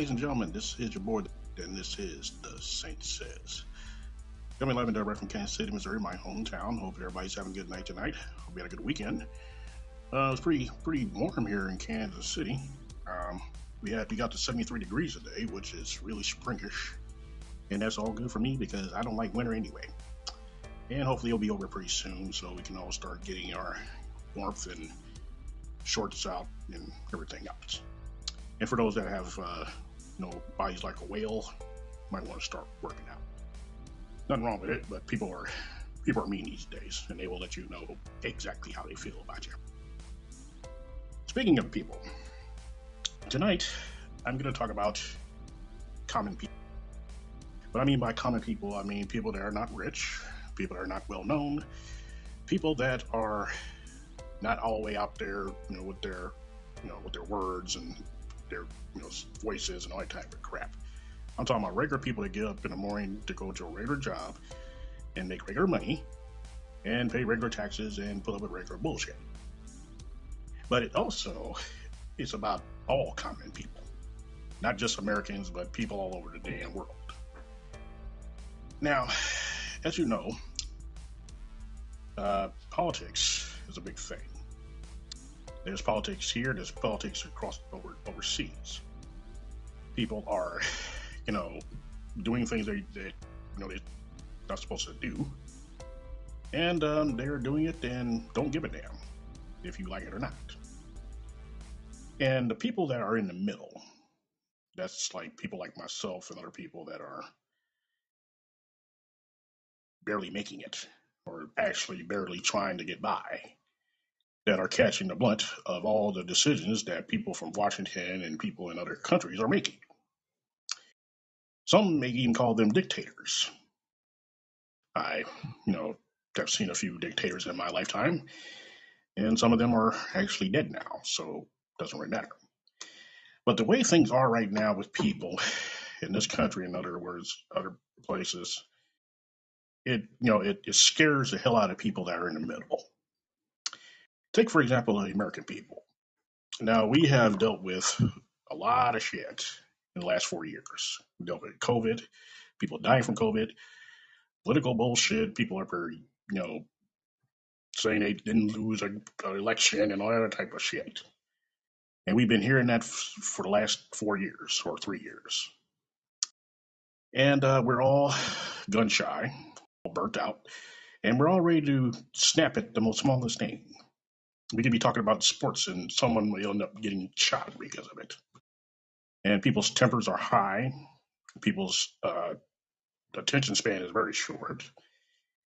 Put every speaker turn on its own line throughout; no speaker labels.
Ladies and gentlemen, this is your boy, and this is The Saint Says. Coming live and direct from Kansas City, Missouri, my hometown. Hope everybody's having a good night tonight. Hope you had a good weekend. Uh, it's pretty pretty warm here in Kansas City. Um, we had we got to 73 degrees today, which is really springish, and that's all good for me because I don't like winter anyway. And hopefully it'll be over pretty soon, so we can all start getting our warmth and shorts out and everything else. And for those that have uh, know, bodies like a whale, might want to start working out. Nothing wrong with it, but people are people are mean these days, and they will let you know exactly how they feel about you. Speaking of people, tonight I'm going to talk about common people. What I mean by common people, I mean people that are not rich, people that are not well known, people that are not all the way out there, you know, with their, you know, with their words and their you know voices and all that type of crap. I'm talking about regular people that get up in the morning to go to a regular job and make regular money and pay regular taxes and put up with regular bullshit. But it also is about all common people, not just Americans, but people all over the damn world. Now, as you know, uh, politics is a big thing. There's politics here. There's politics across over overseas. People are, you know, doing things they, they you know they're not supposed to do, and um, they're doing it and don't give a damn if you like it or not. And the people that are in the middle, that's like people like myself and other people that are barely making it or actually barely trying to get by that are catching the blunt of all the decisions that people from Washington and people in other countries are making. Some may even call them dictators. I, you know, have seen a few dictators in my lifetime, and some of them are actually dead now, so it doesn't really matter. But the way things are right now with people in this country, in other words, other places, it you know it, it scares the hell out of people that are in the middle Take, for example, the American people. Now, we have dealt with a lot of shit in the last four years. We dealt with COVID, people dying from COVID, political bullshit, people are very, you know, saying they didn't lose an election and all that type of shit. And we've been hearing that f- for the last four years or three years. And uh, we're all gun shy, all burnt out, and we're all ready to snap at the most smallest thing we could be talking about sports and someone will end up getting shot because of it. And people's tempers are high. People's uh, attention span is very short.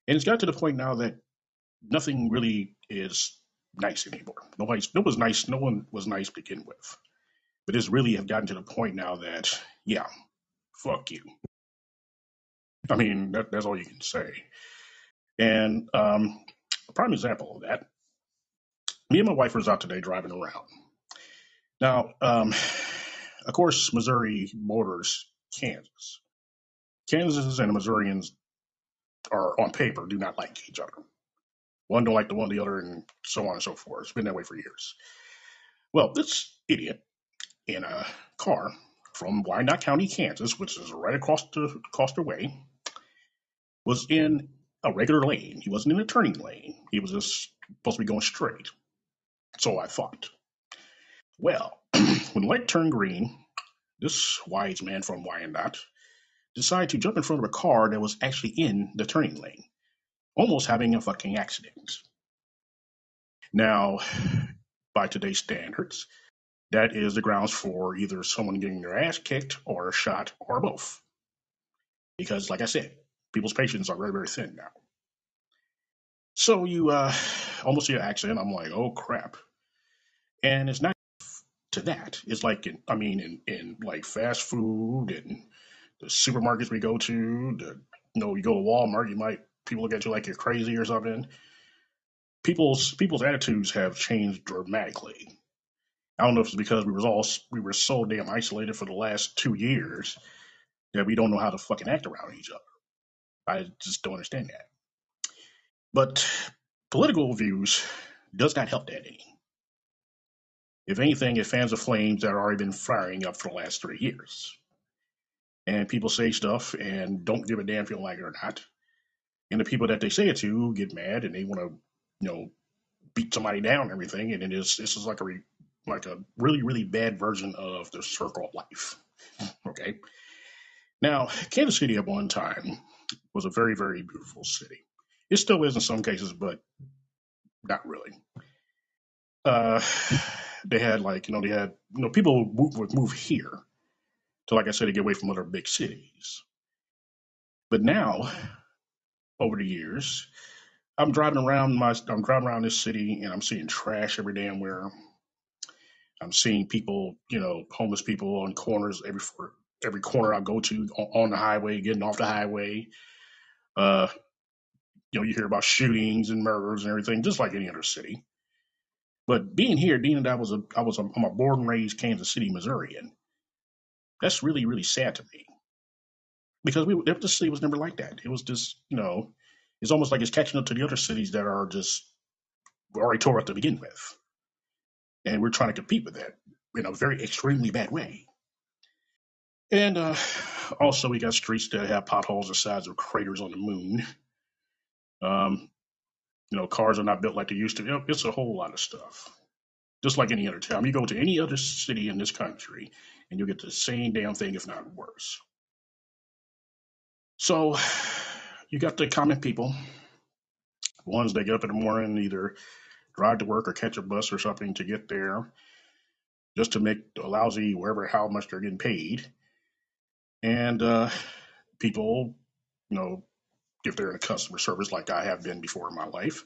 And it's got to the point now that nothing really is nice anymore. Nobody's, no was nice. No one was nice to begin with. But it's really have gotten to the point now that, yeah, fuck you. I mean, that, that's all you can say. And um, a prime example of that me and my wife was out today driving around. Now, um, of course, Missouri borders Kansas. Kansas and Missourians are on paper do not like each other. One don't like the one the other, and so on and so forth. It's been that way for years. Well, this idiot in a car from Wyandotte County, Kansas, which is right across the across the way, was in a regular lane. He wasn't in a turning lane. He was just supposed to be going straight. So I thought. Well, when light turned green, this wise man from Wyandotte decided to jump in front of a car that was actually in the turning lane, almost having a fucking accident. Now, by today's standards, that is the grounds for either someone getting their ass kicked or shot or both. Because, like I said, people's patience are very, very thin now. So you uh, almost see an accident. I'm like, oh crap. And it's not to that. It's like, in, I mean, in, in like fast food and the supermarkets we go to, the, you know, you go to Walmart, you might, people look at you like you're crazy or something. People's, people's attitudes have changed dramatically. I don't know if it's because we was all, we were so damn isolated for the last two years that we don't know how to fucking act around each other. I just don't understand that. But political views does not help that any. If anything, it fans the flames that have already been firing up for the last three years. And people say stuff and don't give a damn if you like it or not. And the people that they say it to get mad and they want to, you know, beat somebody down and everything. And it is this is like a re, like a really really bad version of the circle of life. Okay. Now, Kansas City at one time was a very very beautiful city. It still is in some cases, but not really. Uh, they had like you know they had you know people would move, would move here to like I said to get away from other big cities. But now over the years, I'm driving around my I'm driving around this city and I'm seeing trash every damn where. I'm seeing people, you know, homeless people on corners every for every corner I go to on, on the highway, getting off the highway. Uh, you know, you hear about shootings and murders and everything, just like any other city. But being here, Dean and I was a I was a, I'm a born and raised Kansas City, Missourian, that's really really sad to me because we the city was never like that. It was just you know, it's almost like it's catching up to the other cities that are just already tore up to begin with, and we're trying to compete with that in a very extremely bad way. And uh, also, we got streets that have potholes the size of craters on the moon. Um, you know, cars are not built like they used to. You It's a whole lot of stuff. Just like any other town, you go to any other city in this country, and you'll get the same damn thing, if not worse. So, you got the common people, ones that get up in the morning, either drive to work or catch a bus or something to get there, just to make a lousy wherever how much they're getting paid. And uh, people, you know, if they're in a customer service like I have been before in my life,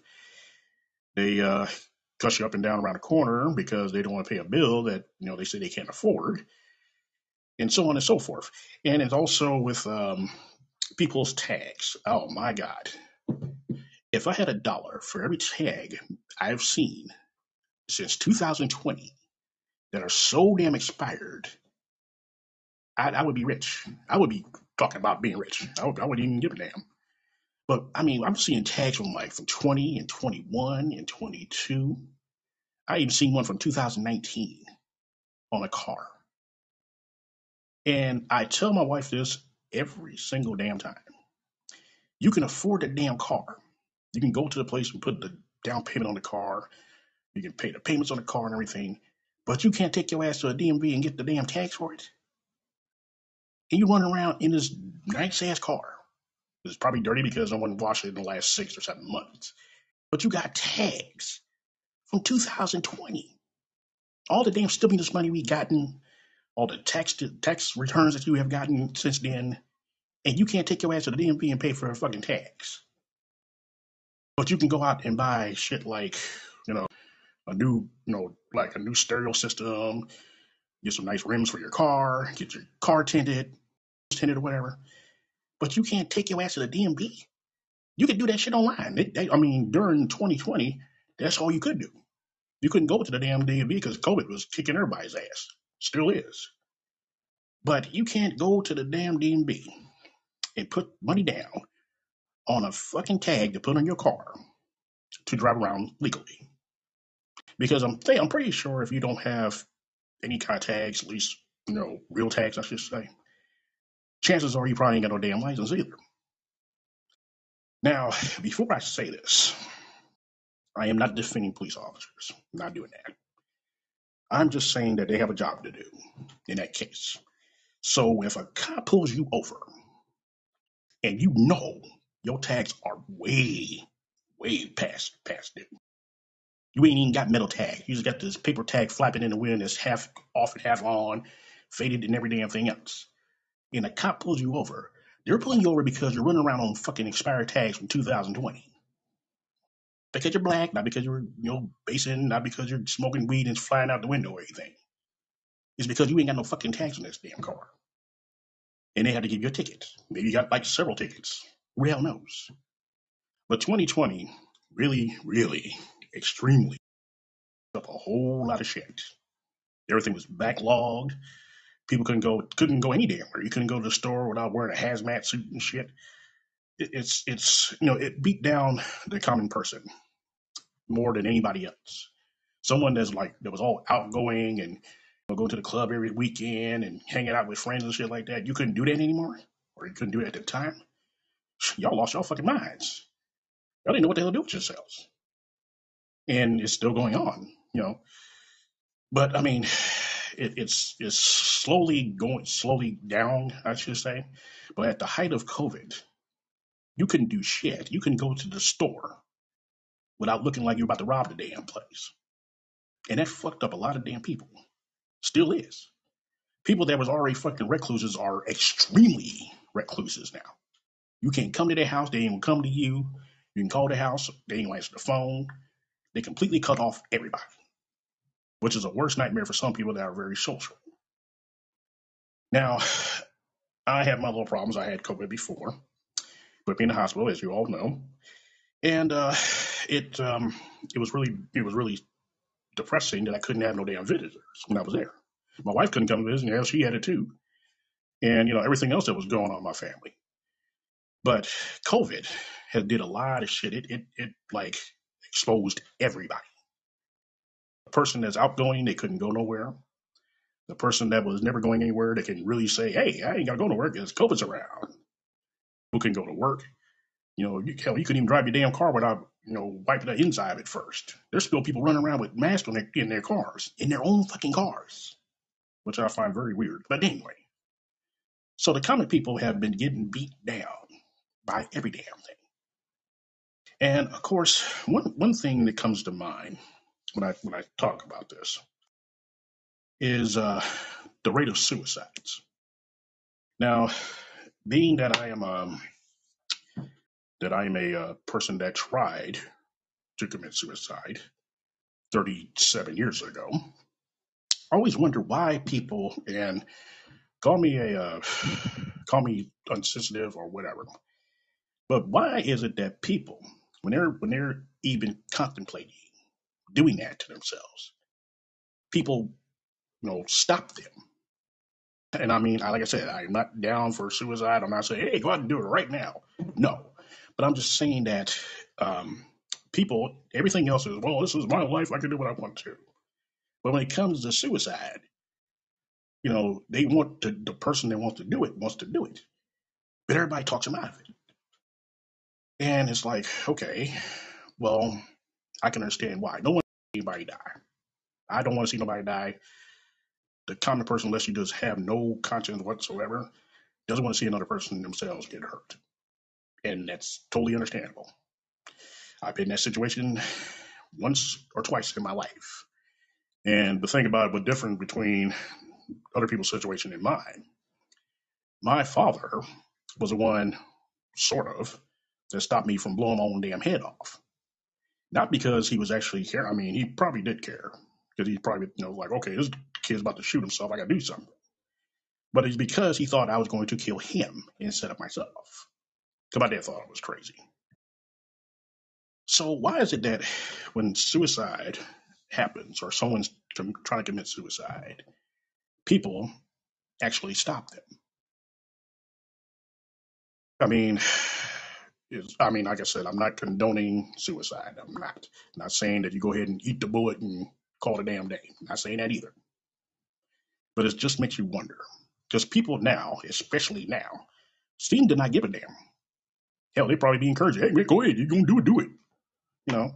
they uh, cuss you up and down around the corner because they don't want to pay a bill that you know they say they can't afford, and so on and so forth. And it's also with um, people's tags. Oh my God! If I had a dollar for every tag I've seen since 2020 that are so damn expired, I, I would be rich. I would be talking about being rich. I, I wouldn't even give a damn. But I mean, I'm seeing tags from like from 20 and 21 and 22. I even seen one from 2019 on a car. And I tell my wife this every single damn time. You can afford the damn car. You can go to the place and put the down payment on the car. You can pay the payments on the car and everything. But you can't take your ass to a DMV and get the damn tags for it. And you run around in this nice ass car. It's probably dirty because no one washed it in the last six or seven months. But you got tags from 2020. All the damn stimulus money we gotten, all the tax tax returns that you have gotten since then, and you can't take your ass to the DMV and pay for a fucking tax. But you can go out and buy shit like, you know, a new, you know, like a new stereo system, get some nice rims for your car, get your car tinted, tinted or whatever. But you can't take your ass to the DMV. You could do that shit online. They, they, I mean, during 2020, that's all you could do. You couldn't go to the damn DMV because COVID was kicking everybody's ass. Still is. But you can't go to the damn DMV and put money down on a fucking tag to put on your car to drive around legally. Because I'm I'm pretty sure if you don't have any kind of tags, at least you know real tags, I should say, chances are you probably ain't got no damn license either. Now, before I say this, I am not defending police officers. I'm not doing that. I'm just saying that they have a job to do in that case. So if a cop pulls you over and you know your tags are way, way past past due, you ain't even got metal tag. You just got this paper tag flapping in the wind that's half off and half on, faded and every damn thing else. And a cop pulls you over. They're pulling you over because you're running around on fucking expired tags from 2020 because you're black, not because you're, you know, basing, not because you're smoking weed and it's flying out the window or anything. It's because you ain't got no fucking tags on this damn car. And they had to give you a ticket. Maybe you got like several tickets. Who the hell knows? But 2020 really, really, extremely up a whole lot of shit. Everything was backlogged. People couldn't go couldn't go any damn where. You couldn't go to the store without wearing a hazmat suit and shit. It, it's it's you know it beat down the common person more than anybody else. Someone that's like that was all outgoing and you know, going to the club every weekend and hanging out with friends and shit like that. You couldn't do that anymore, or you couldn't do it at the time. Y'all lost your fucking minds. Y'all didn't know what the hell to do with yourselves, and it's still going on. You know, but I mean, it, it's it's slowly going slowly down, I should say. But at the height of COVID, you couldn't do shit. You couldn't go to the store without looking like you're about to rob the damn place. And that fucked up a lot of damn people. Still is. People that was already fucking recluses are extremely recluses now. You can't come to their house, they ain't gonna come to you. You can call the house, they ain't gonna answer the phone. They completely cut off everybody, which is a worse nightmare for some people that are very social. Now, I had my little problems. I had COVID before, put me in the hospital, as you all know, and uh, it um, it was really it was really depressing that I couldn't have no damn visitors when I was there. My wife couldn't come to visit, and she had it too, and you know everything else that was going on in my family. But COVID has did a lot of shit. It it it like exposed everybody. Person that's outgoing, they couldn't go nowhere. The person that was never going anywhere, they can really say, "Hey, I ain't gotta go nowhere because COVID's around." Who can go to work? You know, you, hell, you couldn't even drive your damn car without, you know, wiping the inside of it first. There's still people running around with masks on their, in their cars, in their own fucking cars, which I find very weird. But anyway, so the common people have been getting beat down by every damn thing. And of course, one one thing that comes to mind when I when I talk about this is uh, the rate of suicides. Now, being that I am um, that I am a uh, person that tried to commit suicide 37 years ago, I always wonder why people and call me a uh, call me unsensitive or whatever, but why is it that people when they're when they're even contemplating doing that to themselves, people you know stop them and I mean, like I said, I'm not down for suicide. I'm not saying, hey, go out and do it right now. No. But I'm just saying that um, people, everything else is, well, this is my life. I can do what I want to. But when it comes to suicide, you know, they want to, the person that wants to do it wants to do it. But everybody talks them out of it. And it's like, okay, well, I can understand why. No one anybody die. I don't want to see nobody die. The common person, unless you just have no conscience whatsoever, doesn't want to see another person themselves get hurt. And that's totally understandable. I've been in that situation once or twice in my life. And the thing about it, the difference between other people's situation and mine, my father was the one, sort of, that stopped me from blowing my own damn head off. Not because he was actually care. I mean, he probably did care because he probably, you know, like, okay, this kid's about to shoot himself. I got to do something. But it's because he thought I was going to kill him instead of myself. Because my dad thought I was crazy. So why is it that when suicide happens or someone's trying to commit suicide, people actually stop them? I mean, is I mean, like I said, I'm not condoning suicide. I'm not. Not saying that you go ahead and eat the bullet and call it a damn day. I'm not saying that either. But it just makes you wonder. Because people now, especially now, seem to not give a damn. Hell, they probably be encouraging, hey, man, go ahead, you're to do it, do it. You know,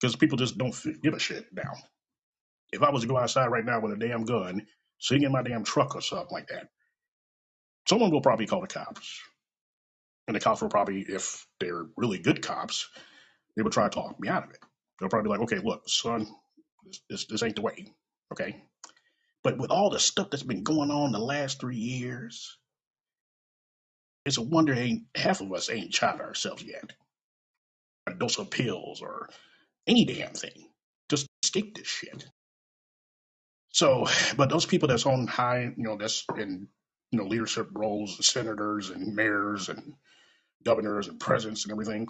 because people just don't give a shit now. If I was to go outside right now with a damn gun, sitting in my damn truck or something like that, someone will probably call the cops. And the cops will probably, if they're really good cops, they would try to talk me out of it. They'll probably be like, okay, look, son, this, this, ain't the way. Okay. But with all the stuff that's been going on the last three years, it's a wonder ain't half of us ain't shot ourselves yet. A dose of pills or any damn thing. Just escape this shit. So, but those people that's on high, you know, that's in you know leadership roles, senators and mayors and governors and presidents and everything,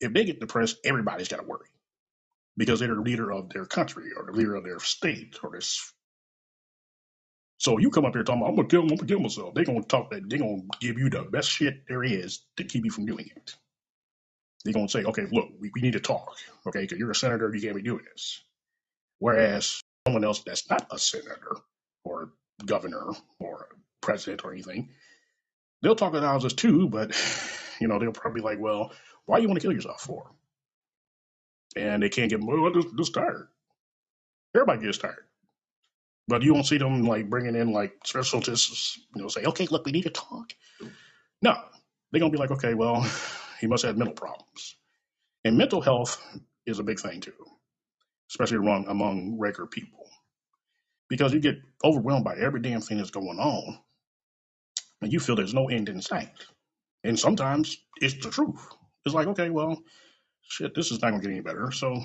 if they get depressed, everybody's got to worry because they're the leader of their country or the leader of their state or this. So you come up here talking, about, I'm gonna kill, I'm gonna kill myself. They're gonna talk that they're gonna give you the best shit there is to keep you from doing it. They're gonna say, okay, look, we, we need to talk, okay, because you're a senator, you can't be doing this. Whereas someone else that's not a senator or governor or president or anything, they'll talk about houses too, but you know, they'll probably be like, well, why you want to kill yourself for? And they can't get, well, just, just tired. Everybody gets tired. But you won't see them like bringing in like specialists, you know, say, okay, look, we need to talk. No, they're to be like, okay, well, he must have mental problems. And mental health is a big thing too, especially among, among regular people, because you get overwhelmed by every damn thing that's going on and you feel there's no end in sight. And sometimes it's the truth. It's like, okay, well, shit, this is not to get any better. So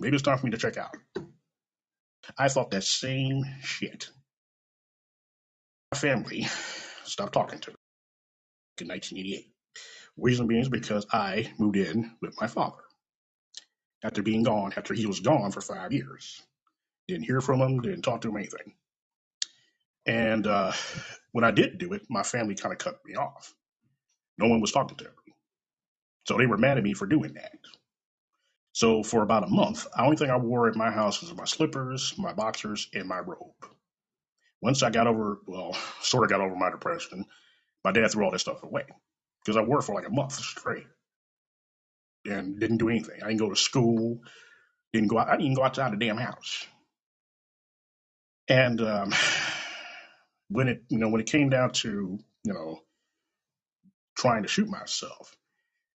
maybe it's time for me to check out. I thought that same shit. My family stopped talking to me in 1988. Reason being is because I moved in with my father after being gone, after he was gone for five years. Didn't hear from him, didn't talk to him anything. And uh, when I did do it, my family kind of cut me off. No one was talking to me. So they were mad at me for doing that. So for about a month, the only thing I wore at my house was my slippers, my boxers, and my robe. Once I got over, well, sort of got over my depression, my dad threw all that stuff away because I wore it for like a month straight and didn't do anything. I didn't go to school, didn't go out, I didn't even go outside the damn house. And um, when it, you know, when it came down to, you know, trying to shoot myself,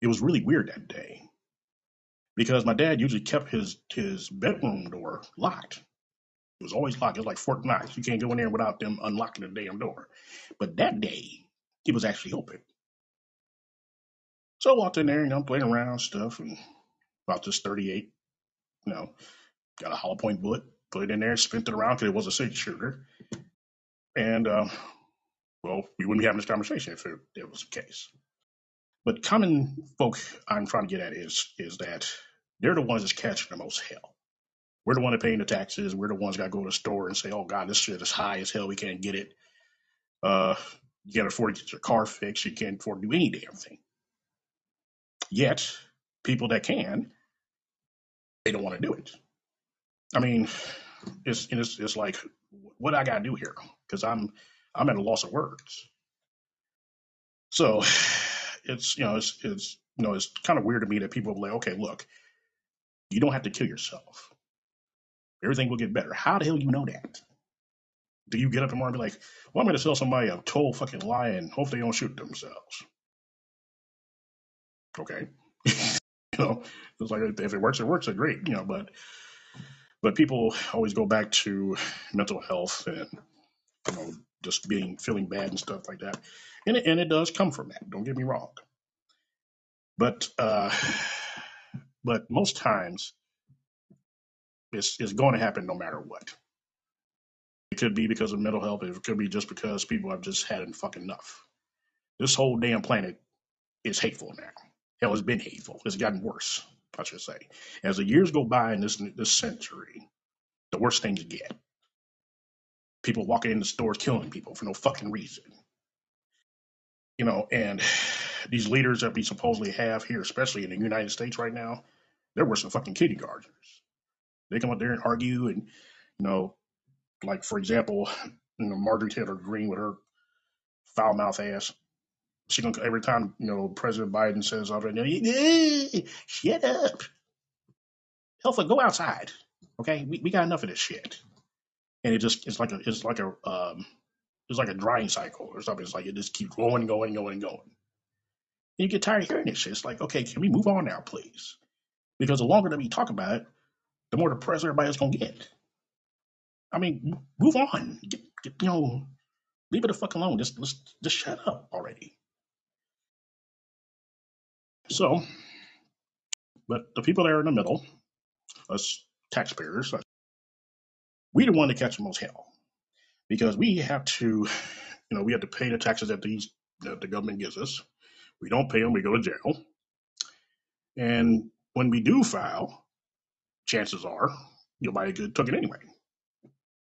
it was really weird that day because my dad usually kept his his bedroom door locked. It was always locked. It was like Fort Knox. You can't go in there without them unlocking the damn door. But that day, it was actually open. So I walked in there and I'm playing around stuff and about this 38, you know, got a hollow point bullet, put it in there, spent it around because it was a six shooter. And, uh, well, we wouldn't be having this conversation if it, it was the case. But common folk I'm trying to get at is is that they're the ones that's catching the most hell. We're the one that paying the taxes. We're the ones that got to go to the store and say, "Oh God, this shit is high as hell. We can't get it. Uh, you can't afford to get your car fixed. You can't afford to do any damn thing." Yet, people that can, they don't want to do it. I mean, it's it's, it's like, what I got to do here? Because I'm I'm at a loss of words. So, it's you know it's it's you know it's kind of weird to me that people are like, okay, look, you don't have to kill yourself. Everything will get better. How the hell you know that? Do you get up tomorrow and be like, well, I'm going to tell somebody a total fucking lie and hope they don't shoot themselves? Okay. you know, it's like if it works, it works. It's great. You know, but but people always go back to mental health and you know just being feeling bad and stuff like that, and it, and it does come from that. Don't get me wrong. But uh, but most times it's it's going to happen no matter what. It could be because of mental health. It could be just because people have just had fucking enough. This whole damn planet is hateful now. Hell, it's been hateful. It's gotten worse, I should say. As the years go by in this this century, the worse things get. People walking in the stores killing people for no fucking reason. You know, and these leaders that we supposedly have here, especially in the United States right now, they're worse than fucking kindergartners. They come up there and argue and, you know, like for example, you know, Marjorie Taylor Greene with her foul mouth ass. She gonna every time you know President Biden says already, shut up, Alpha, go outside. Okay, we, we got enough of this shit. And it just it's like a it's like a um it's like a drying cycle or something. It's like it just keeps going, going, going, going. And you get tired of hearing this shit. It's like, okay, can we move on now, please? Because the longer that we talk about it, the more depressed everybody's gonna get. I mean, move on. Get, get, you know, leave it the fuck alone. Just, just, just shut up already. So, but the people there in the middle, us taxpayers, uh, we the one that catch the most hell because we have to, you know, we have to pay the taxes that these that the government gives us. We don't pay them, we go to jail. And when we do file, chances are you'll buy a good took it anyway.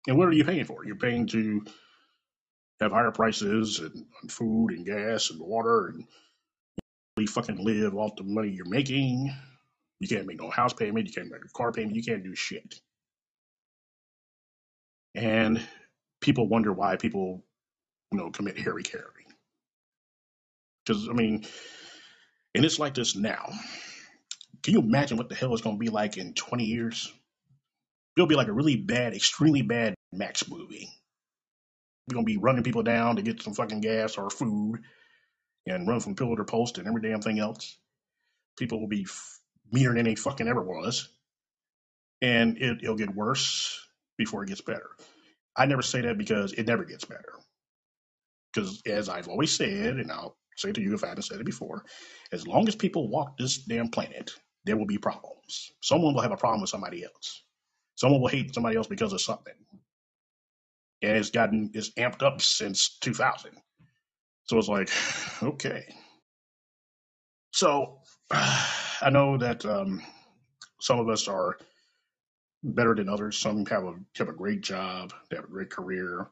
And what are you paying for? You're paying to have higher prices and on food and gas and water and fucking live off the money you're making. You can't make no house payment. You can't make a car payment. You can't do shit. and people wonder why people you know commit Harry Carey. Because I mean, and it's like this now. Can you imagine what the hell it's going to be like in 20 years? It'll be like a really bad, extremely bad Max movie. We're going to be running people down to get some fucking gas or food and run from pillar to post and every damn thing else. People will be f- meaner than they fucking ever was. And it, it'll get worse before it gets better. I never say that because it never gets better. Because as I've always said, and I'll say to you if I haven't said it before, as long as people walk this damn planet, there will be problems. Someone will have a problem with somebody else. Someone will hate somebody else because of something. And it's gotten it's amped up since 2000. So it's like, okay. So I know that um, some of us are better than others. Some have a have a great job, they have a great career,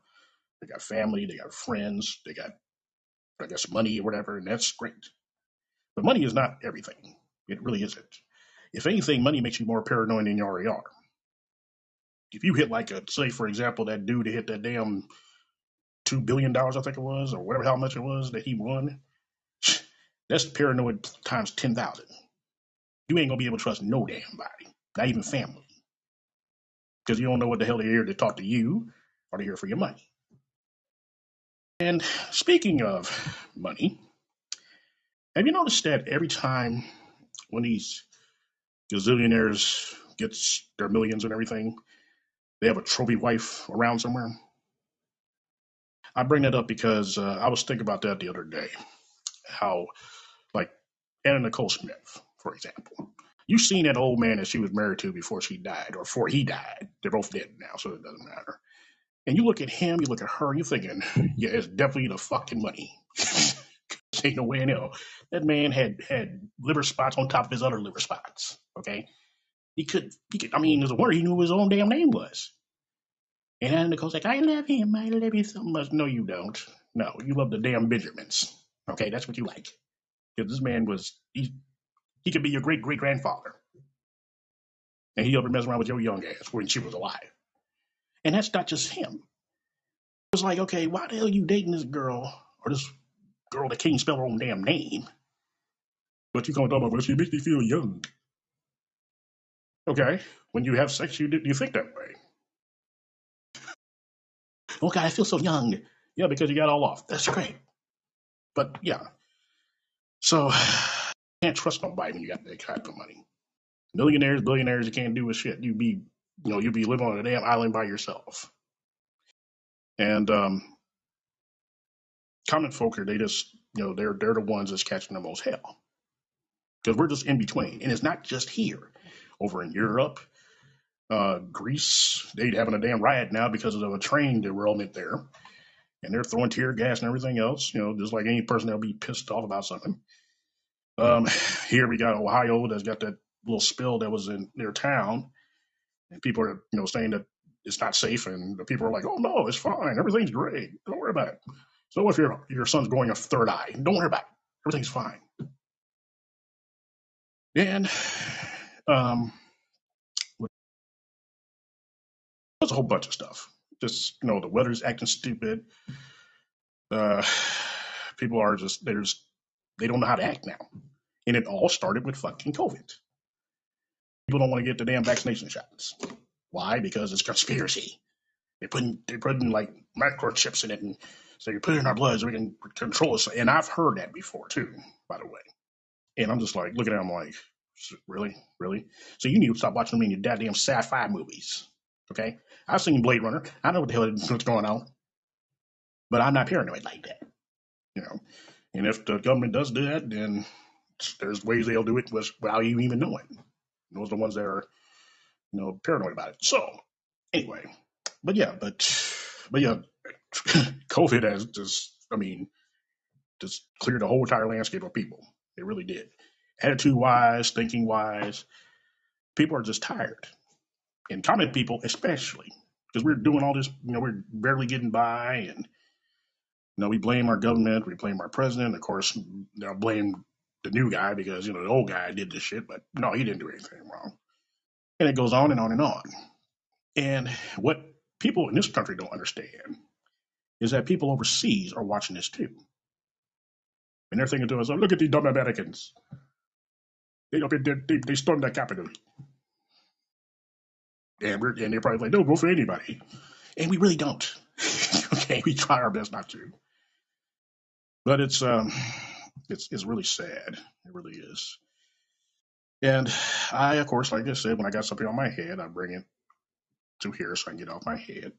they got family, they got friends, they got I guess money or whatever, and that's great. But money is not everything. It really isn't. If anything, money makes you more paranoid than you already are. If you hit like a say, for example, that dude that hit that damn two billion dollars, I think it was, or whatever how much it was that he won, that's paranoid times ten thousand. You ain't gonna be able to trust no damn body, not even family, because you don't know what the hell they're here to talk to you or they're here for your money. And speaking of money, have you noticed that every time when these gazillionaires gets their millions and everything, they have a trophy wife around somewhere? I bring that up because uh, I was thinking about that the other day. How, like, Anna Nicole Smith, for example. You seen that old man that she was married to before she died, or before he died. They're both dead now, so it doesn't matter. And you look at him, you look at her, you're thinking, yeah, it's definitely the fucking money. Ain't no way in hell. That man had had liver spots on top of his other liver spots. Okay, he could, he could. I mean, there's a word he knew his own damn name was. Anna Nicole's like, I love him. I love him so much. No, you don't. No, you love the damn Benjamins. Okay, that's what you like. Because this man was, he, he could be your great great grandfather. And he ever mess around with your young ass when she was alive. And that's not just him. It was like, okay, why the hell are you dating this girl or this girl that can't spell her own damn name? But you gonna talk about, well, she makes me feel young. Okay, when you have sex, you you think that way. Oh God, I feel so young. Yeah, because you got all off. That's great. But yeah, so you can't trust nobody when you got that type of money. Millionaires, billionaires, you can't do a shit. You be, you know, you be living on a damn island by yourself. And um, common folk here, they just, you know, they're they're the ones that's catching the most hell because we're just in between, and it's not just here. Over in Europe, uh, Greece, they're having a damn riot now because of a train derailment there, and they're throwing tear gas and everything else. You know, just like any person that'll be pissed off about something. Um, here we got Ohio that's got that little spill that was in their town, and people are you know saying that it's not safe, and the people are like, "Oh no, it's fine, everything's great, don't worry about it." So if your your son's growing a third eye, don't worry about it, everything's fine. And um, a whole bunch of stuff. Just you know, the weather's acting stupid. Uh, people are just they're just they don't know how to act now, and it all started with fucking COVID. People don't want to get the damn vaccination shots. Why? Because it's conspiracy. They're putting they're putting like microchips in it, and so you put it in our blood so we can control it. And I've heard that before too, by the way. And I'm just like looking at them like, really, really. So you need to stop watching me in your goddamn sci-fi movies. Okay, I've seen Blade Runner. I know what the hell is what's going on, but I'm not paranoid like that. You know, and if the government does do that, then there's ways they'll do it without you even knowing. Those are the ones that are, you know, paranoid about it. So anyway, but yeah, but but yeah, COVID has just, I mean, just cleared the whole entire landscape of people. It really did. Attitude wise, thinking wise, people are just tired, and common people especially, because we're doing all this. You know, we're barely getting by, and you know, we blame our government, we blame our president. Of course, they'll blame the new guy because you know the old guy did this shit, but no, he didn't do anything wrong. And it goes on and on and on. And what people in this country don't understand is that people overseas are watching this too. And they're thinking to themselves, look at these dumb Americans. They, they, they, they stormed the Capitol. And, and they're probably like, don't vote for anybody. And we really don't. okay, we try our best not to. But it's um it's it's really sad. It really is. And I, of course, like I said, when I got something on my head, I bring it to here so I can get off my head.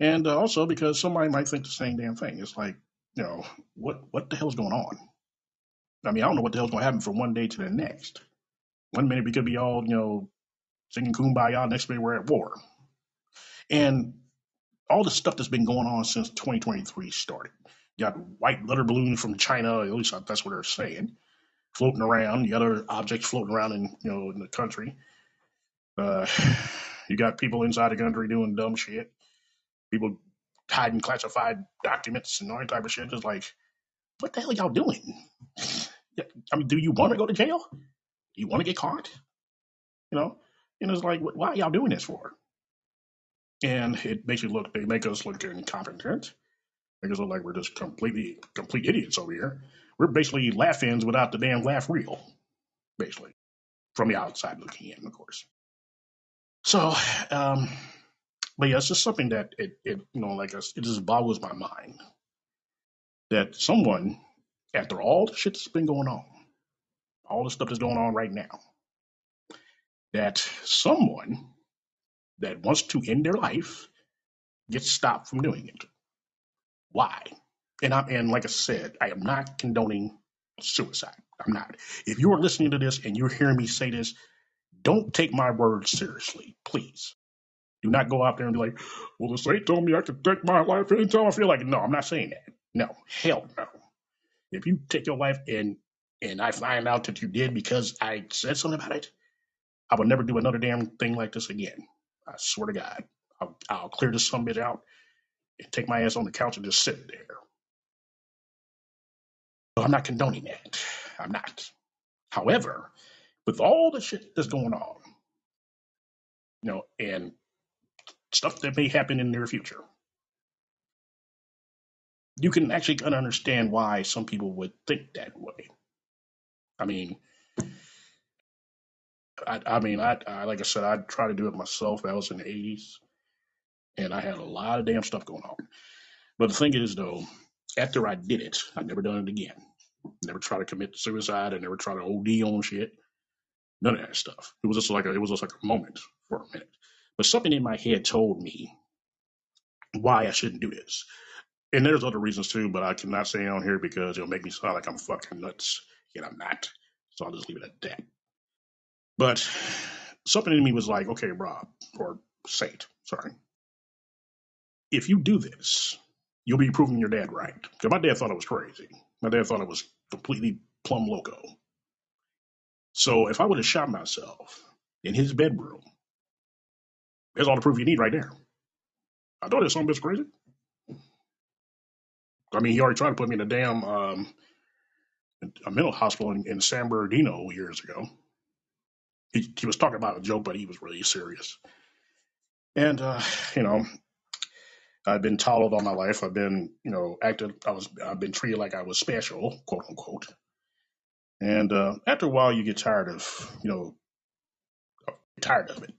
And uh, also because somebody might think the same damn thing. It's like, you know, what what the hell's going on? I mean, I don't know what the hell's going to happen from one day to the next. One minute we could be all, you know, singing kumbaya, next day we're at war. And all the stuff that's been going on since 2023 started. You got white letter balloons from China, at least that's what they're saying, floating around. The other objects floating around in you know in the country. Uh, you got people inside the country doing dumb shit. People hiding classified documents and all that type of shit. It's like, what the hell are y'all doing? I mean, do you want to go to jail? Do you want to get caught? You know, and it's like, why are y'all doing this for? And it makes you look, they make us look incompetent. Make us look like we're just completely, complete idiots over here. We're basically laugh-ins without the damn laugh reel, basically, from the outside looking in, of course. So, um, but yeah, it's just something that it, it you know, like it just boggles my mind that someone, after all the shit that's been going on, all the stuff that's going on right now, that someone that wants to end their life gets stopped from doing it. Why? And I'm and like I said, I am not condoning suicide. I'm not. If you are listening to this and you're hearing me say this, don't take my words seriously, please. Do not go out there and be like, well, the saint told me I could take my life anytime I feel like it. No, I'm not saying that. No, hell no. If you take your life and and I find out that you did because I said something about it, I will never do another damn thing like this again. I swear to God. I'll, I'll clear this some bitch out and take my ass on the couch and just sit there. So I'm not condoning that. I'm not. However, with all the shit that's going on, you know, and stuff that may happen in the near future, you can actually kind of understand why some people would think that way. I mean, I, I mean, I, I like I said, I tried to do it myself. I was in the '80s, and I had a lot of damn stuff going on. But the thing is, though, after I did it, I never done it again. Never try to commit suicide. I never try to OD on shit. None of that stuff. It was just like a, it was just like a moment for a minute. But something in my head told me why I shouldn't do this. And there's other reasons too, but I cannot say on here because it'll make me sound like I'm fucking nuts. Yet I'm not. So I'll just leave it at that. But something in me was like, okay, Rob, or Saint, sorry. If you do this, you'll be proving your dad right. Because my dad thought I was crazy. My dad thought I was completely plumb loco. So if I would have shot myself in his bedroom, there's all the proof you need right there. I thought was some bitch crazy. I mean, he already tried to put me in a damn um, a mental hospital in, in San Bernardino years ago. He, he was talking about a joke, but he was really serious. And uh, you know, I've been tolerant all my life. I've been, you know, acted. I was. I've been treated like I was special, quote unquote. And uh, after a while, you get tired of, you know, tired of it.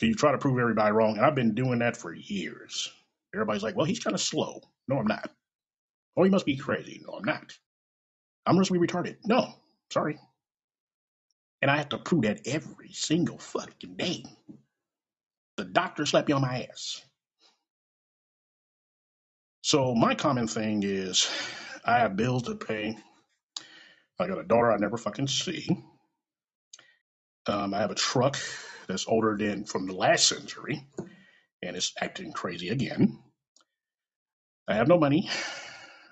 So you try to prove everybody wrong. And I've been doing that for years. Everybody's like, well, he's kind of slow. No, I'm not. Oh, he must be crazy. No, I'm not. I'm just be retarded. No, sorry. And I have to prove that every single fucking day. The doctor slapped me on my ass. So my common thing is I have bills to pay. I got a daughter I never fucking see. Um, I have a truck that's older than from the last century and it's acting crazy again. I have no money.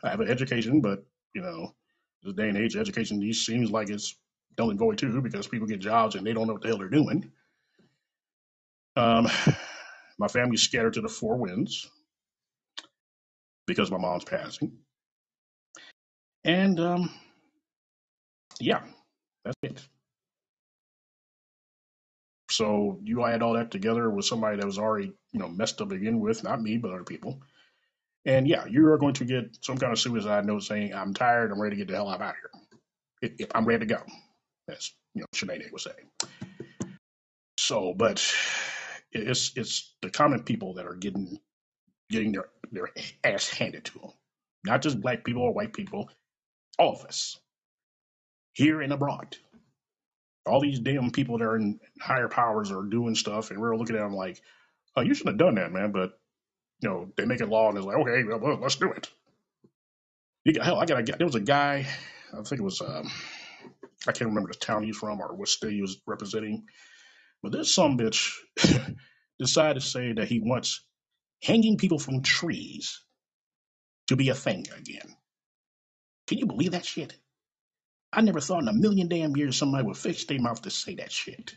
I have an education, but you know, this day and age, education these seems like it's null and void too because people get jobs and they don't know what the hell they're doing. Um, my family's scattered to the four winds because my mom's passing. And um, yeah, that's it. So you add all that together with somebody that was already, you know, messed up to begin with, not me, but other people. And yeah, you are going to get some kind of suicide note saying, I'm tired, I'm ready to get the hell out of here. If, if I'm ready to go. As you know, Sinead would say. So, but it's it's the common people that are getting getting their, their ass handed to them. Not just black people or white people, all of us, here and abroad. All these damn people that are in higher powers are doing stuff, and we're looking at them like, oh, you shouldn't have done that, man. But, you know, they make it law, and it's like, okay, well, let's do it. You got, hell, I got a guy, there was a guy, I think it was, um, I can't remember the town he's from or what state he was representing, but this some bitch decided to say that he wants hanging people from trees to be a thing again. Can you believe that shit? I never thought in a million damn years somebody would fix their mouth to say that shit.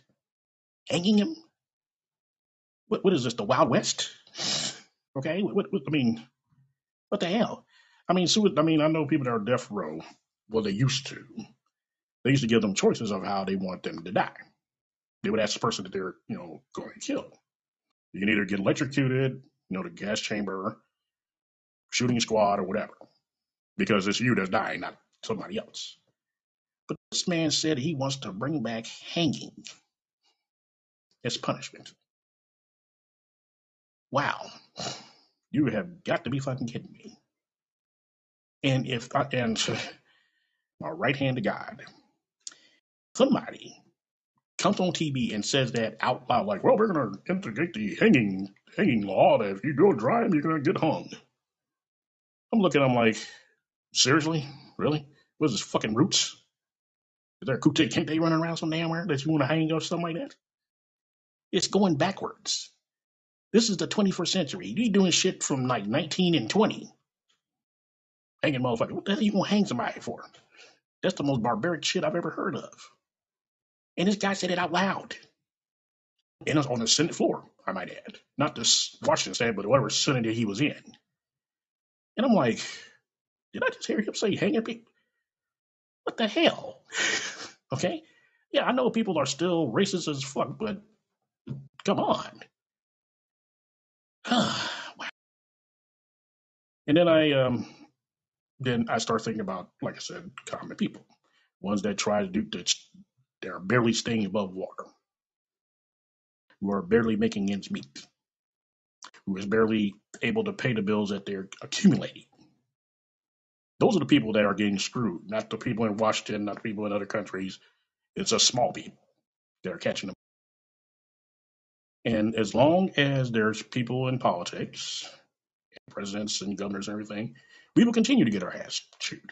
Hanging him? What, what is this, the Wild West? Okay, what, what, I mean, what the hell? I mean, I mean, I know people that are death row. Well, they used to. They used to give them choices of how they want them to die. They would ask the person that they're, you know, going to kill. You can either get electrocuted, you know, the gas chamber, shooting squad, or whatever, because it's you that's dying, not somebody else. But this man said he wants to bring back hanging as punishment. Wow, you have got to be fucking kidding me. And if I, and my right hand to God, somebody comes on TV and says that out loud, like, well, we're going to integrate the hanging hanging law that if you go dry you're going to get hung. I'm looking, I'm like, seriously? Really? What is this fucking roots? Is there a Kunta Kinte running around some damn where that you want to hang or something like that? It's going backwards. This is the 21st century. You doing shit from like 19 and 20. Hanging motherfucker. What the hell you going to hang somebody for? That's the most barbaric shit I've ever heard of. And this guy said it out loud. And it was on the Senate floor, I might add. Not this Washington state, but whatever Senate that he was in. And I'm like, did I just hear him say hanging people? What the hell? okay? Yeah, I know people are still racist as fuck, but come on. wow. And then I um then I start thinking about, like I said, common people. Ones that try to do that they're barely staying above water. Who are barely making ends meet. Who is barely able to pay the bills that they're accumulating. Those are the people that are getting screwed, not the people in Washington, not the people in other countries. It's a small people that are catching them. And as long as there's people in politics, presidents and governors and everything, we will continue to get our ass chewed.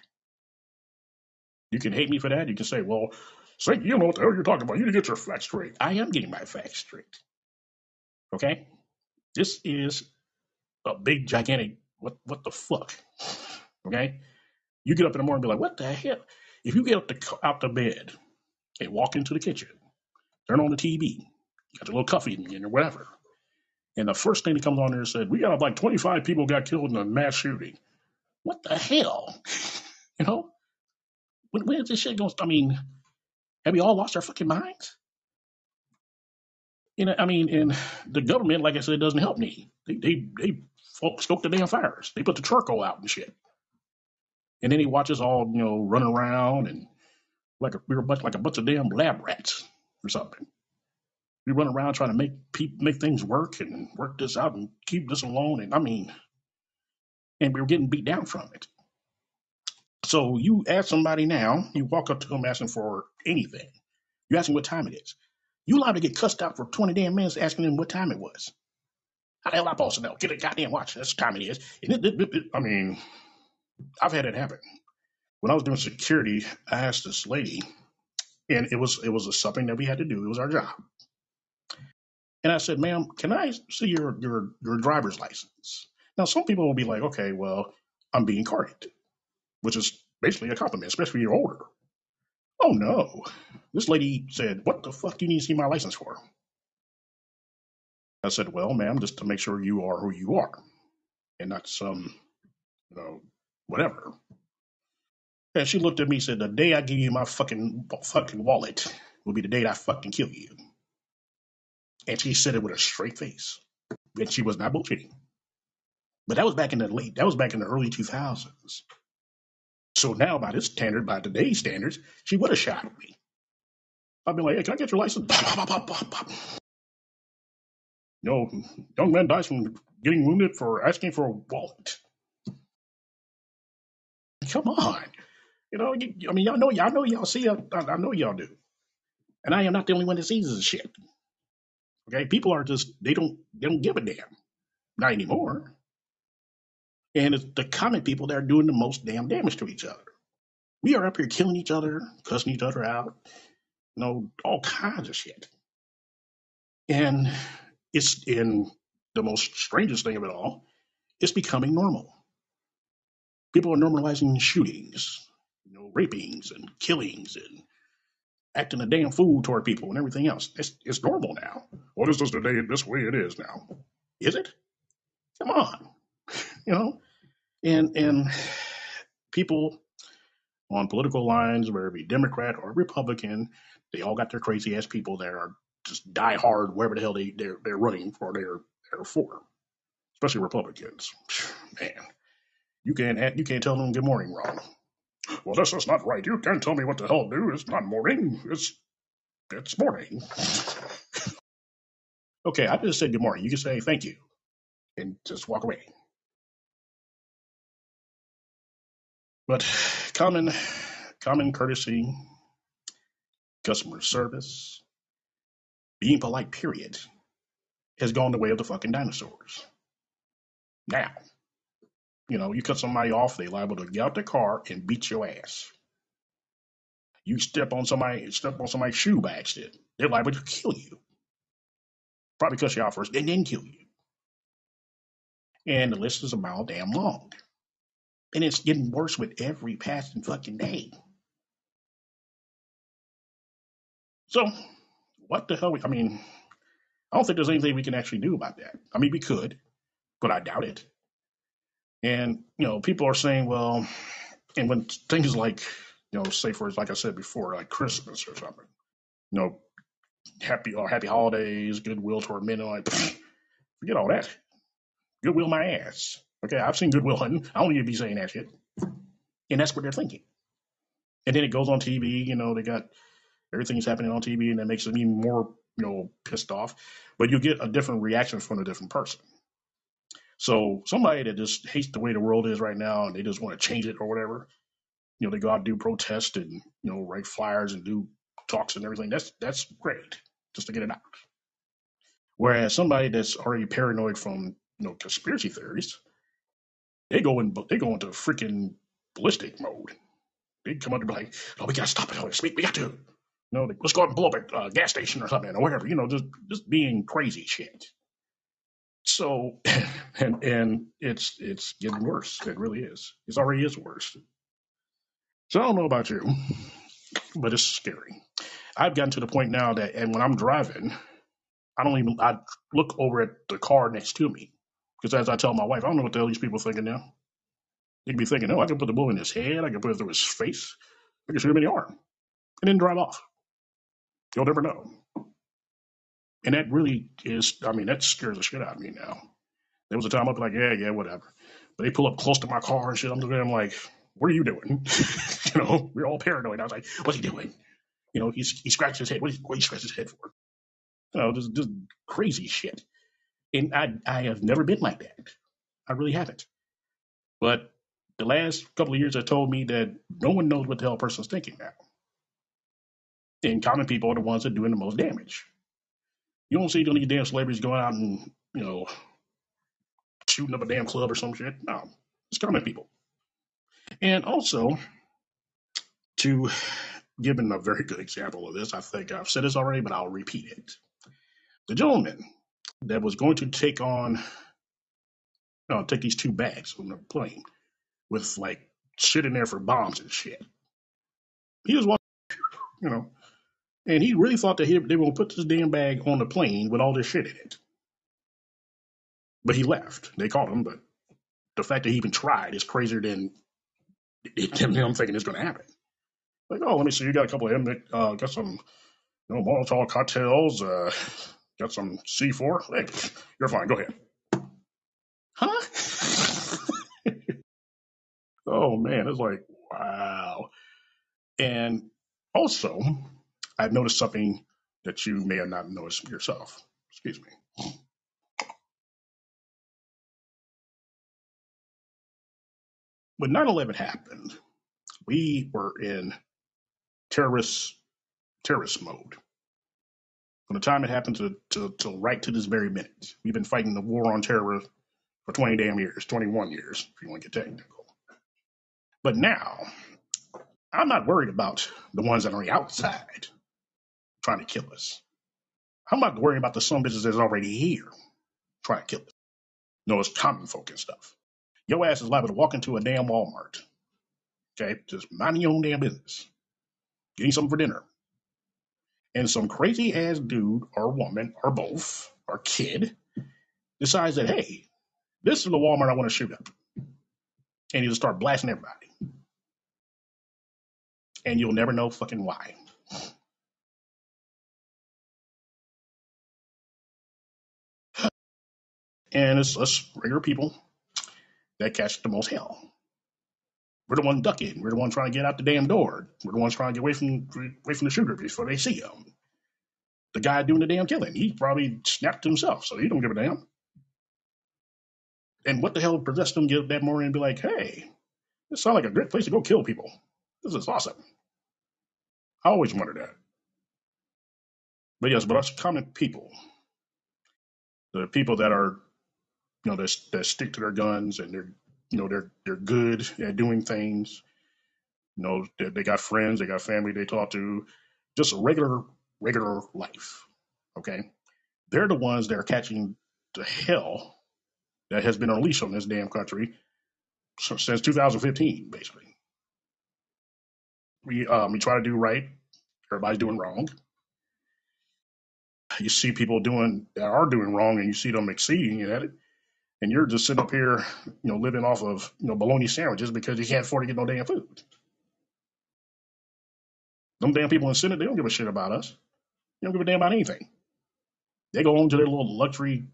You can hate me for that. You can say, well, say, you know what the hell you're talking about. You need to get your facts straight. I am getting my facts straight. Okay? This is a big, gigantic, what, what the fuck? Okay? You get up in the morning and be like, what the hell? If you get up the, out the bed and walk into the kitchen, turn on the TV, got your little coffee in or whatever, and the first thing that comes on there said, we got like 25 people got killed in a mass shooting. What the hell? you know? When, when is this shit going to, I mean, have we all lost our fucking minds? You know, I mean, and the government, like I said, doesn't help me. They, they, they stoke the damn fires. They put the charcoal out and shit. And then he watches all, you know, running around and like a, we were like a bunch of damn lab rats or something. We run around trying to make people make things work and work this out and keep this alone. And I mean, and we were getting beat down from it. So you ask somebody now, you walk up to them asking for anything. You ask them what time it is. You allowed to get cussed out for 20 damn minutes asking them what time it was. How the hell I supposed to know? Get a goddamn watch. That's the time it is. It, it, it, I mean, I've had it happen. When I was doing security, I asked this lady, and it was it was something that we had to do. It was our job. And I said, "Ma'am, can I see your your your driver's license?" Now, some people will be like, "Okay, well, I'm being carded," which is basically a compliment, especially when you're older. Oh no, this lady said, "What the fuck do you need to see my license for?" I said, "Well, ma'am, just to make sure you are who you are, and not some, um, you know, whatever." And she looked at me and said, The day I give you my fucking fucking wallet will be the day I fucking kill you. And she said it with a straight face. And she was not bullshitting. But that was back in the late, that was back in the early 2000s. So now, by this standard, by today's standards, she would have shot me. I'd be like, hey, can I get your license? Know, young man dies from getting wounded for asking for a wallet. Come on. You know, you, I mean, y'all know, y'all know, y'all see, I, I know y'all do. And I am not the only one that sees this shit. Okay, people are just they don't they don't give a damn. Not anymore. And it's the common people that are doing the most damn damage to each other. We are up here killing each other, cussing each other out, you know, all kinds of shit. And it's in the most strangest thing of it all, it's becoming normal. People are normalizing shootings, you know, rapings and killings and acting a damn fool toward people and everything else. It's, it's normal now. What is this today? This way it is now. Is it? Come on, you know. And and people on political lines, whether it be Democrat or Republican, they all got their crazy ass people that are just die hard wherever the hell they they're, they're running for their they're for. Especially Republicans. Man, you can't you can't tell them good morning wrong. Well, this is not right. You can't tell me what the hell to do. It's not morning. It's it's morning. Okay, I just said good morning. You can say thank you and just walk away. But common common courtesy, customer service, being polite, period, has gone the way of the fucking dinosaurs. Now, you know, you cut somebody off, they liable to get out the car and beat your ass. You step on somebody, step on somebody's shoe by accident, they're liable to kill you. Probably cut you off first and then kill you. And the list is a mile damn long. And it's getting worse with every passing fucking day. So, what the hell? I mean, I don't think there's anything we can actually do about that. I mean, we could, but I doubt it. And, you know, people are saying, well, and when things like, you know, say for, like I said before, like Christmas or something, you know, happy or happy holidays, goodwill toward men, like, forget all that. Goodwill my ass. Okay, I've seen Good Will Hunting. I don't need to be saying that shit. And that's what they're thinking. And then it goes on TV, you know, they got everything's happening on TV and that makes them even more, you know, pissed off. But you get a different reaction from a different person. So somebody that just hates the way the world is right now and they just want to change it or whatever, you know, they go out and do protest and, you know, write flyers and do talks and everything. That's that's great. Just to get it out. Whereas somebody that's already paranoid from, you know, conspiracy theories, they go in they go into freaking ballistic mode. They come be like, "Oh, we gotta stop it! Oh, we, we got to, No, let's go out and blow up a uh, gas station or something or whatever." You know, just just being crazy shit. So, and and it's it's getting worse. It really is. It already is worse. So I don't know about you, but it's scary. I've gotten to the point now that, and when I'm driving, I don't even I look over at the car next to me because as I tell my wife, I don't know what the hell these people thinking now. They could be thinking, "Oh, I can put the bullet in his head. I can put it through his face. I can shoot him in the arm, and then drive off. You'll never know." And that really is, I mean, that scares the shit out of me now. There was a time I'd be like, yeah, yeah, whatever. But they pull up close to my car and shit. I'm looking at them like, what are you doing? you know, we're all paranoid. I was like, what's he doing? You know, he's, he scratched his head. What, what he scratch his head for? You know, just, just crazy shit. And I, I have never been like that. I really haven't. But the last couple of years have told me that no one knows what the hell a person's thinking now. And common people are the ones that are doing the most damage. You don't see these damn celebrities going out and, you know, shooting up a damn club or some shit. No, it's common people. And also, to give him a very good example of this, I think I've said this already, but I'll repeat it. The gentleman that was going to take on, take these two bags on the plane with like shit in there for bombs and shit. He was walking, you know, and he really thought that he, they were going to put this damn bag on the plane with all this shit in it. But he left. They caught him, but the fact that he even tried is crazier than him him thinking it's going to happen. Like, oh, let me see, you got a couple of uh, got some, you know, Molotov cocktails, uh, Got some C4? Hey, you're fine. Go ahead. Huh? oh man, it's like wow. And also, I've noticed something that you may have not noticed yourself. Excuse me. When 9/11 happened, we were in terrorist terrorist mode. From the time it happened to, to, to right to this very minute, we've been fighting the war on terror for 20 damn years, 21 years, if you want to get technical. But now, I'm not worried about the ones that are outside trying to kill us. I'm not worried about the some bitches that's already here trying to kill us. No, it's common folk and stuff. Your ass is liable to walk into a damn Walmart, okay? Just minding your own damn business, getting something for dinner. And some crazy ass dude or woman or both or kid decides that, hey, this is the Walmart I want to shoot up. And you just start blasting everybody. And you'll never know fucking why. And it's us regular people that catch the most hell. We're the one ducking. We're the one trying to get out the damn door. We're the ones trying to get away from away from the shooter before they see him. The guy doing the damn killing, he probably snapped himself, so he don't give a damn. And what the hell possessed him get up that morning and be like, hey, this sounds like a great place to go kill people. This is awesome. I always wondered that. But yes, but us common people, the people that are, you know, that, that stick to their guns and they're, you know, they're they're good at doing things. You know, they, they got friends, they got family they talk to, just a regular regular life. Okay, they're the ones that are catching the hell that has been unleashed on this damn country since 2015, basically. We um, we try to do right, everybody's doing wrong. You see people doing that are doing wrong, and you see them exceeding at it, and you're just sitting up here, you know, living off of you know bologna sandwiches because you can't afford to get no damn food. Them damn people in Senate, they don't give a shit about us. They don't give a damn about anything. They go home to their little luxury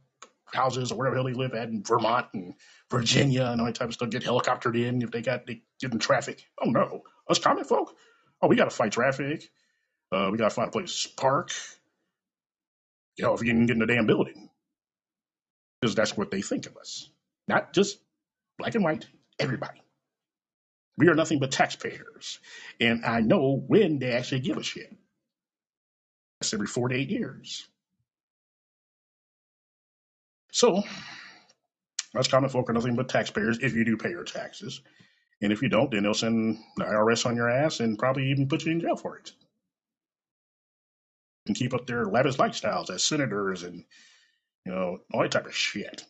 houses or wherever the hell they live at in Vermont and Virginia and all that type of stuff, get helicoptered in if they got they get in traffic. Oh no. Us common folk, oh we gotta fight traffic. Uh, we gotta find a place to park. You know, if you can get in the damn building. Because that's what they think of us. Not just black and white, everybody. We are nothing but taxpayers. And I know when they actually give a shit. It's every four to eight years. So us common folk are nothing but taxpayers if you do pay your taxes. And if you don't, then they'll send the IRS on your ass and probably even put you in jail for it. And keep up their lavish lifestyles as senators and you know all that type of shit.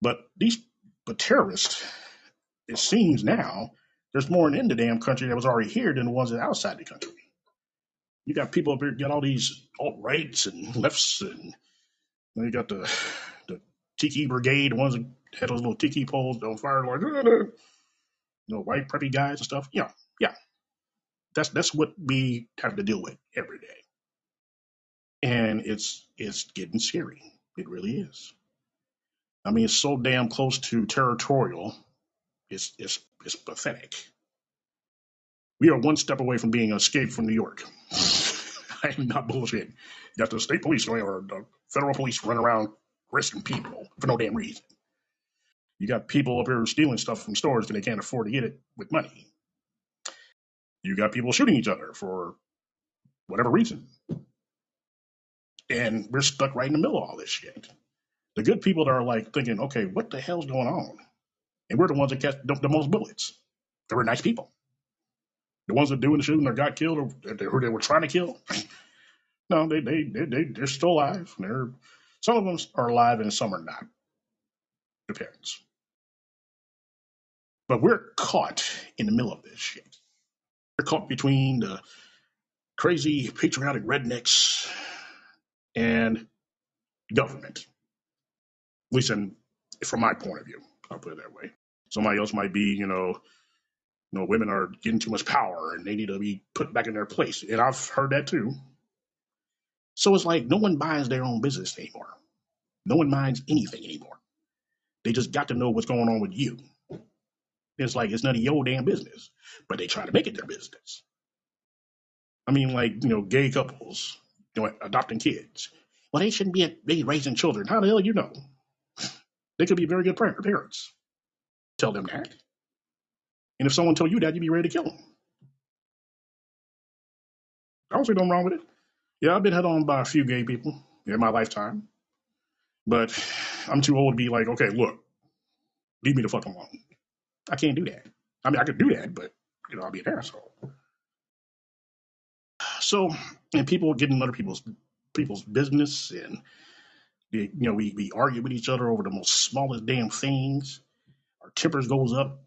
But these but terrorists, it seems now, there's more in the damn country that was already here than the ones that outside the country. You got people up here got all these alt rights and lefts and you got the the tiki brigade, the ones that had those little tiki poles on fire like you know, white preppy guys and stuff. Yeah, yeah. That's that's what we have to deal with every day. And it's it's getting scary. It really is. I mean, it's so damn close to territorial. It's it's it's pathetic. We are one step away from being escaped from New York. I am not bullshit. You got the state police or the federal police running around arresting people for no damn reason. You got people up here stealing stuff from stores because they can't afford to get it with money. You got people shooting each other for whatever reason. And we're stuck right in the middle of all this shit. The good people that are like thinking, okay, what the hell's going on? And we're the ones that catch the, the most bullets. They were nice people. The ones that doing the shooting or got killed or who they were trying to kill, no, they they they, they they're still alive. They're some of them are alive and some are not. Depends. But we're caught in the middle of this shit. We're caught between the crazy patriotic rednecks and government. At least in, from my point of view, I'll put it that way. Somebody else might be, you know, you know, women are getting too much power and they need to be put back in their place. And I've heard that too. So it's like no one buys their own business anymore. No one minds anything anymore. They just got to know what's going on with you. It's like it's none of your damn business, but they try to make it their business. I mean, like you know, gay couples, you know, adopting kids. Well, they shouldn't be they raising children. How the hell you know? They could be very good parents. Tell them that. And if someone told you that, you'd be ready to kill them. I don't see nothing wrong with it. Yeah, I've been hit on by a few gay people in my lifetime, but I'm too old to be like, okay, look, leave me the fuck alone. I can't do that. I mean, I could do that, but you know, I'll be an asshole. So, and people getting other people's people's business, and you know, we we argue with each other over the most smallest damn things. Our tempers goes up.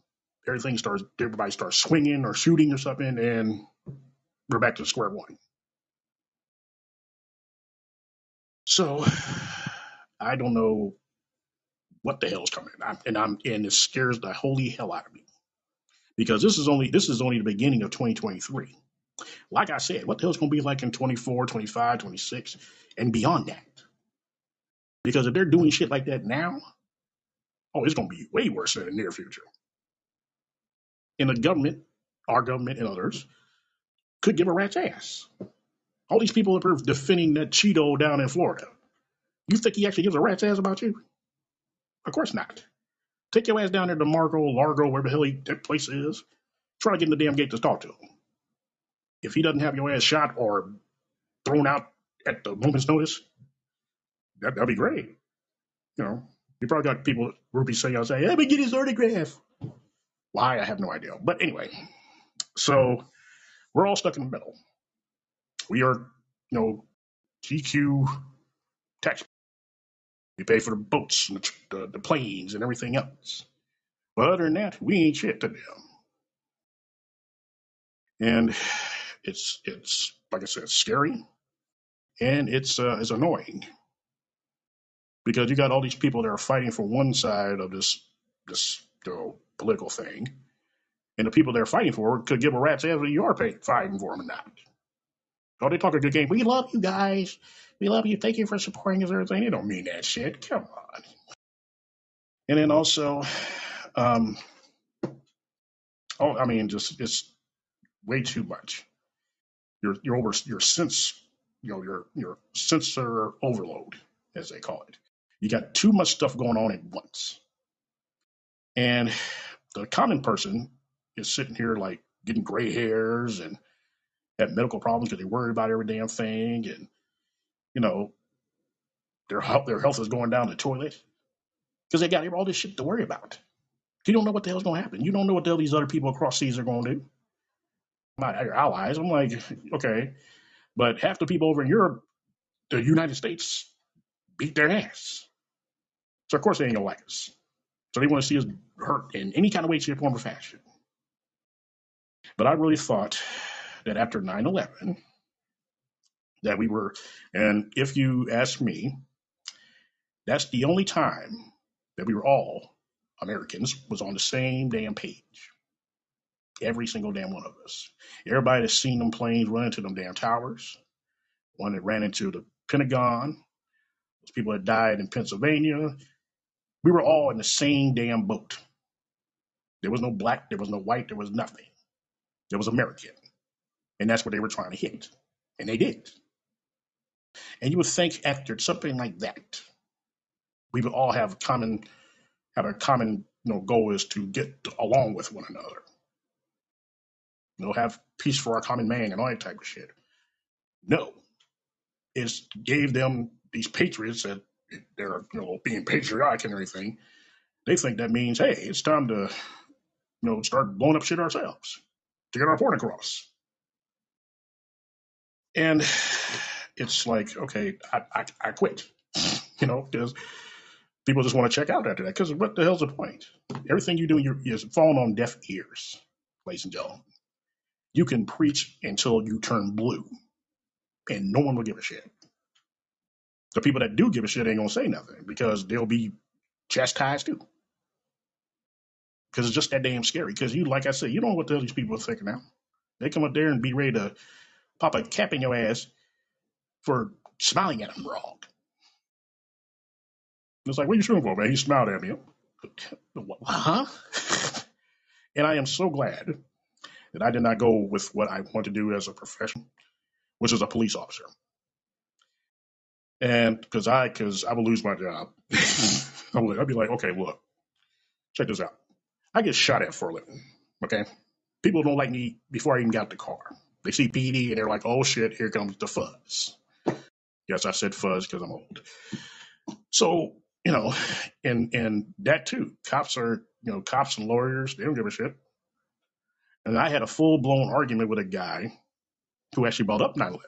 Everything starts. Everybody starts swinging or shooting or something, and we're back to square one. So, I don't know what the hell's coming, I'm, and I'm and it scares the holy hell out of me because this is only this is only the beginning of 2023 Like I said, what the hell's going to be like in 24, 25, 26, and beyond that? Because if they're doing shit like that now, oh, it's going to be way worse in the near future. And the government, our government and others, could give a rat's ass. All these people up are defending that Cheeto down in Florida. You think he actually gives a rat's ass about you? Of course not. Take your ass down there to Margo, Largo, wherever the hell he, that place is. Try to get in the damn gate to talk to him. If he doesn't have your ass shot or thrown out at the moment's notice, that, that'd be great. You know, you probably got people, groupies saying, I'll say, let me get his autograph. Why? I have no idea. But anyway, so we're all stuck in the middle. We are, you know, GQ tax. We pay for the boats and the, the, the planes and everything else. But other than that, we ain't shit to them. And it's, it's like I said, scary and it's, uh, it's annoying because you got all these people that are fighting for one side of this, this, you know, political thing. And the people they're fighting for could give a rat's ass whether you are fighting for them or not. Oh, they talk a good game. We love you guys. We love you. Thank you for supporting us. Everything. They don't mean that shit. Come on. And then also, um, oh, I mean, just it's way too much. You're you're over your sense, you know, your your sensor overload, as they call it. You got too much stuff going on at once, and the common person is sitting here like getting gray hairs and have medical problems because they worry about every damn thing, and you know their health their health is going down the toilet because they got all this shit to worry about. You don't know what the hell's going to happen. You don't know what the hell these other people across seas are going to do. Not your allies. I'm like, okay, but half the people over in Europe, the United States, beat their ass. So of course they ain't gonna like us. So they want to see us hurt in any kind of way, shape, form, or fashion. But I really thought that after 9/11, that we were, and if you ask me, that's the only time that we were all Americans was on the same damn page. Every single damn one of us. Everybody that's seen them planes run into them damn towers, one that ran into the Pentagon, those people that died in Pennsylvania. We were all in the same damn boat. There was no black, there was no white, there was nothing. There was American. And that's what they were trying to hit. And they did. And you would think after something like that, we would all have common have a common you know goal is to get along with one another. Know, have peace for our common man and all that type of shit. No. It gave them these patriots that they're you know being patriotic and everything. They think that means, hey, it's time to you know start blowing up shit ourselves to get our point across. And it's like, okay, I I, I quit. You know, because people just want to check out after that. Because what the hell's the point? Everything you do you're, falling on deaf ears, ladies and gentlemen. You can preach until you turn blue, and no one will give a shit. The people that do give a shit ain't gonna say nothing because they'll be chastised too. Because it's just that damn scary. Because you, like I said, you don't know what the hell these people are thinking now. They come up there and be ready to pop a cap in your ass for smiling at him wrong. It's like, what are you shooting for, man? He smiled at me. Huh? and I am so glad that I did not go with what I want to do as a profession, which is a police officer. And because I, because I would lose my job. I would, I'd be like, okay, look, check this out. I get shot at for a living. Okay. People don't like me before I even got the car. They see PD and they're like, oh shit, here comes the fuzz. Yes, I said fuzz because I'm old. So, you know, and and that too. Cops are, you know, cops and lawyers, they don't give a shit. And I had a full blown argument with a guy who actually brought up 9 11.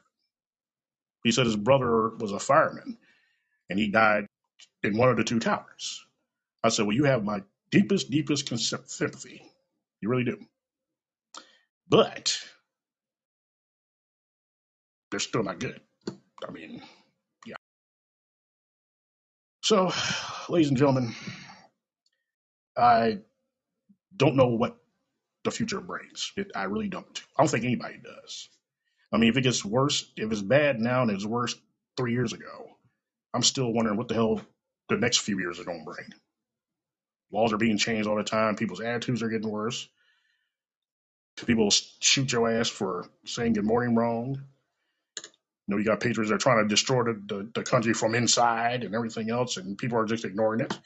He said his brother was a fireman and he died in one of the two towers. I said, Well, you have my deepest, deepest sympathy. You really do. But they're still not good. I mean, yeah. So, ladies and gentlemen, I don't know what the future brings. It, I really don't. I don't think anybody does. I mean, if it gets worse, if it's bad now and it's worse three years ago, I'm still wondering what the hell the next few years are going to bring. Laws are being changed all the time. People's attitudes are getting worse. People shoot your ass for saying good morning wrong. You know, you got patriots that are trying to destroy the, the, the country from inside and everything else, and people are just ignoring it.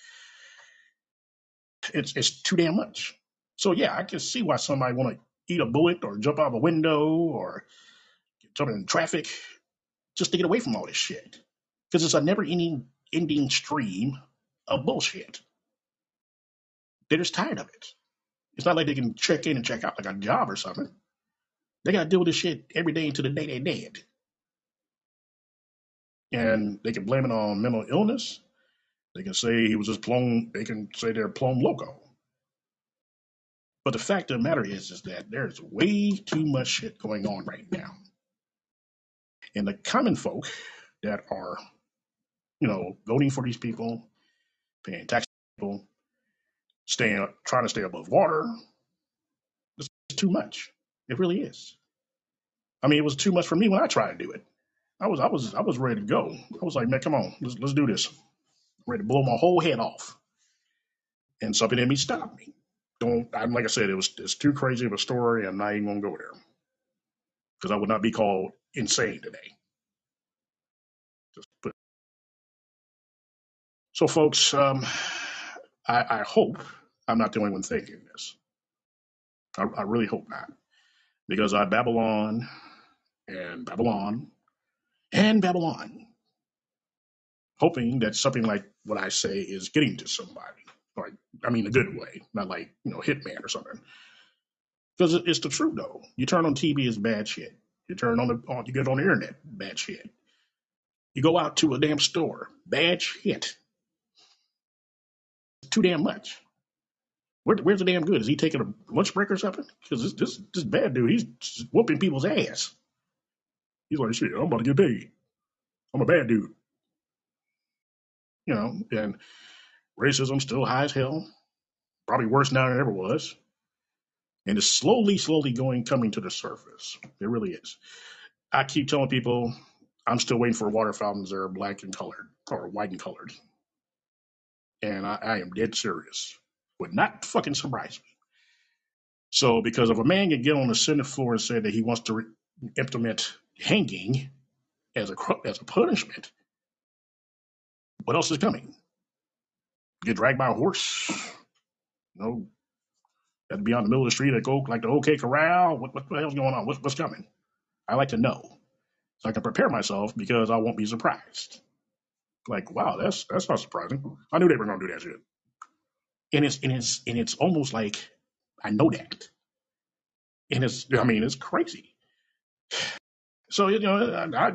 It's it's too damn much. So yeah, I can see why somebody want to eat a bullet or jump out of a window or jump in traffic just to get away from all this shit. Because it's a never ending ending stream of bullshit. They're just tired of it. It's not like they can check in and check out like a job or something. They got to deal with this shit every day until the day they're dead. And they can blame it on mental illness. They can say he was just plumb. They can say they're plumb loco. But the fact of the matter is, is that there's way too much shit going on right now. And the common folk that are, you know, voting for these people, paying tax people, staying, trying to stay above water, it's too much. It really is. I mean, it was too much for me when I tried to do it. I was, I was, I was ready to go. I was like, man, come on, let's, let's do this. I'm ready to blow my whole head off. And something in me stopped me. Don't, I'm like I said, it was, it's too crazy of a story. I'm not even gonna go there because I would not be called insane today. Just put. So, folks, um, I, I hope I'm not the only one thinking this. I, I really hope not, because I Babylon and Babylon and Babylon, hoping that something like what I say is getting to somebody. I mean, a good way, not like you know, hitman or something. Because it's the truth, though. You turn on TV, it's bad shit. You turn on the, on, you get on the internet, bad shit. You go out to a damn store, bad shit. Too damn much. Where, where's the damn good? Is he taking a lunch break or something? Because this, this this bad dude, he's whooping people's ass. He's like, shit, I'm about to get paid. I'm a bad dude. You know, and racism still high as hell. Probably worse now than it ever was. And it's slowly, slowly going coming to the surface. It really is. I keep telling people I'm still waiting for water fountains that are black and colored or white and colored. And I, I am dead serious. Would not fucking surprise me. So, because if a man can get on the Senate floor and say that he wants to re- implement hanging as a as a punishment, what else is coming? Get dragged by a horse? You know, have to be on the middle of the street and go like the OK Corral. What, what the hell's going on? What's, what's coming? I like to know so I can prepare myself because I won't be surprised. Like, wow, that's that's not surprising. I knew they were gonna do that shit. And it's and it's and it's almost like I know that. And it's I mean it's crazy. So you know I, I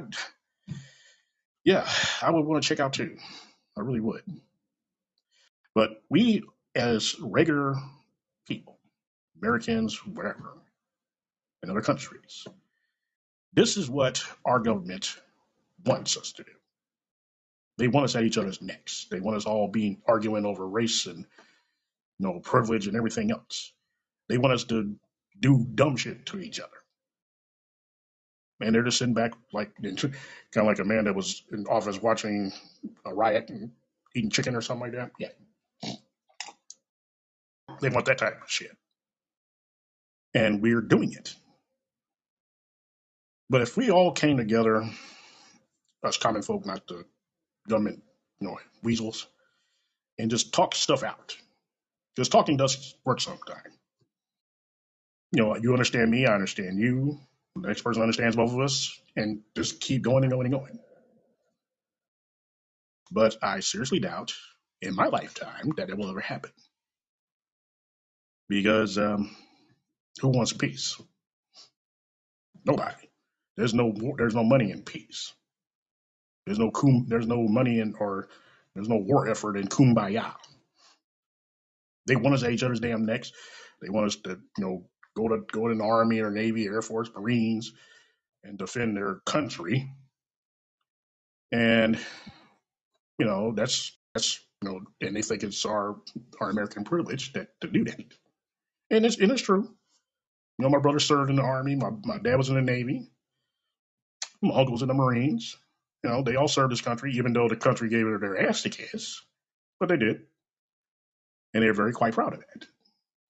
yeah I would want to check out too. I really would. But we as regular people, Americans, whatever, in other countries, this is what our government wants us to do. They want us at each other's necks. They want us all being arguing over race and you know privilege and everything else. They want us to do dumb shit to each other. and they're just sitting back like kind of like a man that was in office watching a riot and eating chicken or something like that. Yeah, they want that type of shit, and we're doing it. But if we all came together, us common folk, not the government, you know, weasels, and just talk stuff out, because talking does work sometimes. You know, you understand me, I understand you. The next person understands both of us, and just keep going and going and going. But I seriously doubt in my lifetime that it will ever happen because um, who wants peace? Nobody. There's no there's no money in peace. There's no kum, there's no money in or there's no war effort in kumbaya. They want us at each other's damn necks. They want us to you know go to go to the army or navy, air force, marines, and defend their country. And you know that's that's you know, and they think it's our our American privilege that to do that. And it's and it's true. You know, my brother served in the army. My my dad was in the navy. My uncle was in the marines. You know, they all served this country, even though the country gave it their ass to kiss. But they did, and they're very quite proud of that.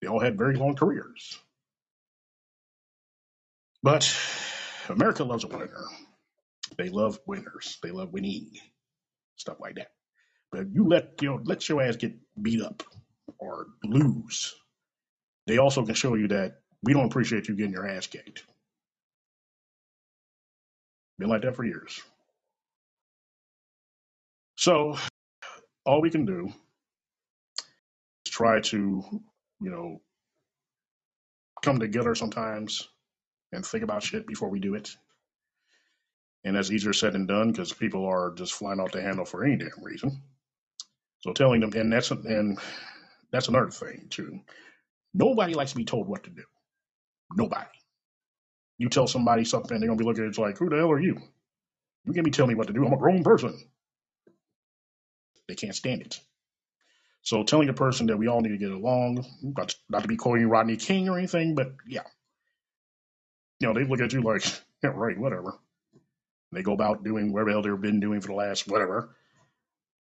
They all had very long careers. But America loves a winner. They love winners. They love winning stuff like that. But you let you know, let your ass get beat up or lose. They also can show you that we don't appreciate you getting your ass kicked. Been like that for years. So all we can do is try to, you know, come together sometimes and think about shit before we do it. And that's easier said than done because people are just flying off the handle for any damn reason. So telling them, and that's and that's another thing too. Nobody likes to be told what to do. Nobody. You tell somebody something, they're gonna be looking at it like, who the hell are you? You can't be telling me what to do. I'm a grown person. They can't stand it. So telling a person that we all need to get along, not, to be quoting Rodney King or anything, but yeah, you know, they look at you like, yeah, right, whatever. They go about doing whatever the hell they've been doing for the last whatever,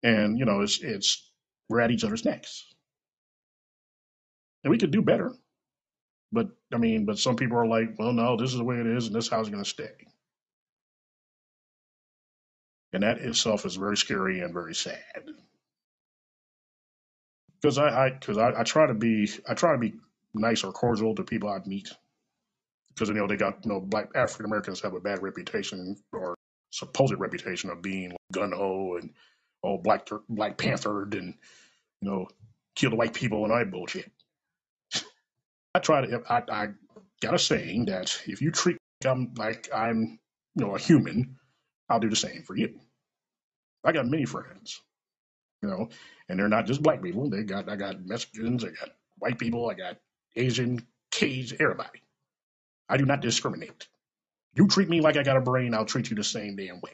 and you know, it's it's we're at each other's necks, and we could do better. But I mean, but some people are like, well, no, this is the way it is, and this is how it's going to stay. And that itself is very scary and very sad. Because I, because I, I, I try to be, I try to be nice or cordial to people I meet. Because you know they got, you know, black African Americans have a bad reputation or supposed reputation of being gun ho and all black Black Panther and you know kill the white people and all bullshit. I try to, I, I got a saying that if you treat me like I'm, you know, a human, I'll do the same for you. I got many friends, you know, and they're not just black people. They got I got Mexicans, I got white people, I got Asian, Cajun, everybody. I do not discriminate. You treat me like I got a brain, I'll treat you the same damn way.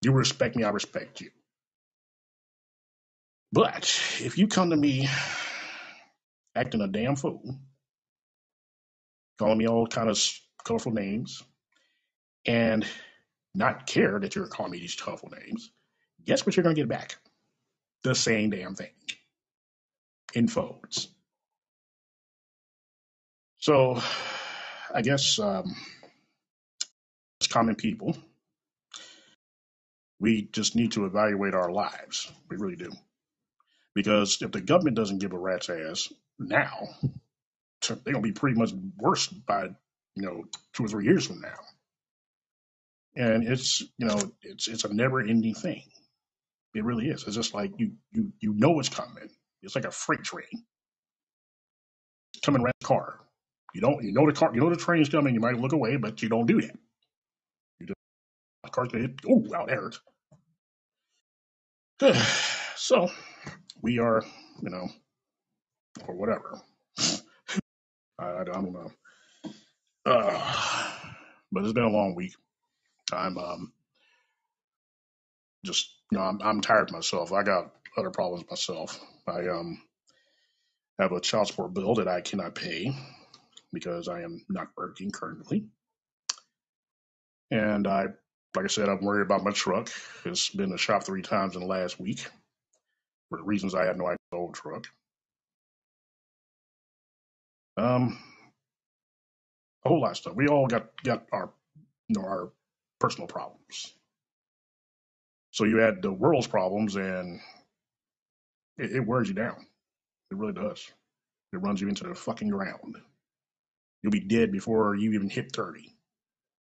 You respect me, I respect you. But if you come to me acting a damn fool, calling me all kind of colorful names, and not care that you're calling me these colorful names, guess what you're going to get back? The same damn thing in folds. So I guess um, as common people, we just need to evaluate our lives. We really do. Because if the government doesn't give a rat's ass now, they're to be pretty much worse by, you know, two or three years from now. And it's, you know, it's it's a never ending thing. It really is. It's just like you you you know it's coming. It's like a freight train coming around the car. You don't you know the car you know the train's coming. You might look away, but you don't do that. You just the car's gonna hit. Oh, wow, that hurt. so we are, you know, or whatever. I, I don't know. Uh, but it's been a long week. I'm um just you know I'm I'm tired myself. I got other problems myself. I um have a child support bill that I cannot pay because I am not working currently. And I, like I said, I'm worried about my truck. It's been to shop three times in the last week for reasons I have no idea. Old truck. Um, a whole lot of stuff. We all got got our you know our personal problems. So you add the world's problems, and it, it wears you down. It really does. It runs you into the fucking ground. You'll be dead before you even hit thirty.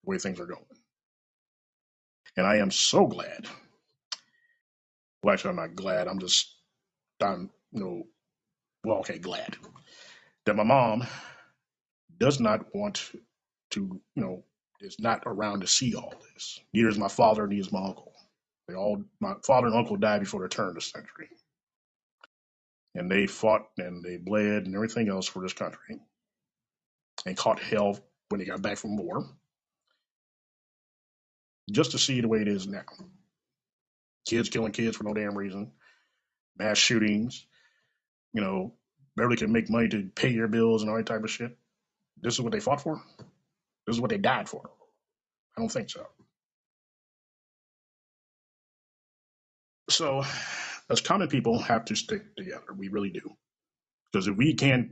The way things are going. And I am so glad. Well, actually, I'm not glad. I'm just I'm you know well okay glad that my mom does not want to you know is not around to see all this. Neither is my father, neither is my uncle. They all my father and uncle died before the turn of the century. And they fought and they bled and everything else for this country and caught hell when they got back from war, just to see the way it is now. Kids killing kids for no damn reason, mass shootings, you know, barely can make money to pay your bills and all that type of shit. This is what they fought for? This is what they died for? I don't think so. So, as common people, have to stick together. We really do. Because if we can't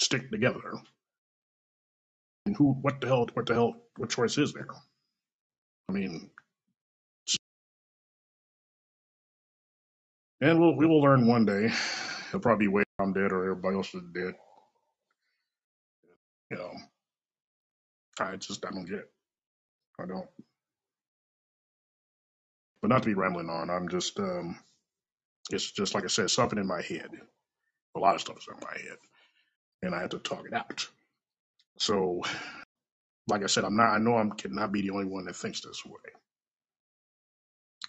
stick together, then who? What the hell? What the hell? What choice is there? I mean, and we'll we will learn one day. He'll probably wait. I'm dead, or everybody else is dead. You know, I just I don't get it. I don't. But not to be rambling on. I'm just um, it's just like I said, something in my head. A lot of stuff is in my head, and I have to talk it out. So, like I said, I'm not. I know I cannot be the only one that thinks this way.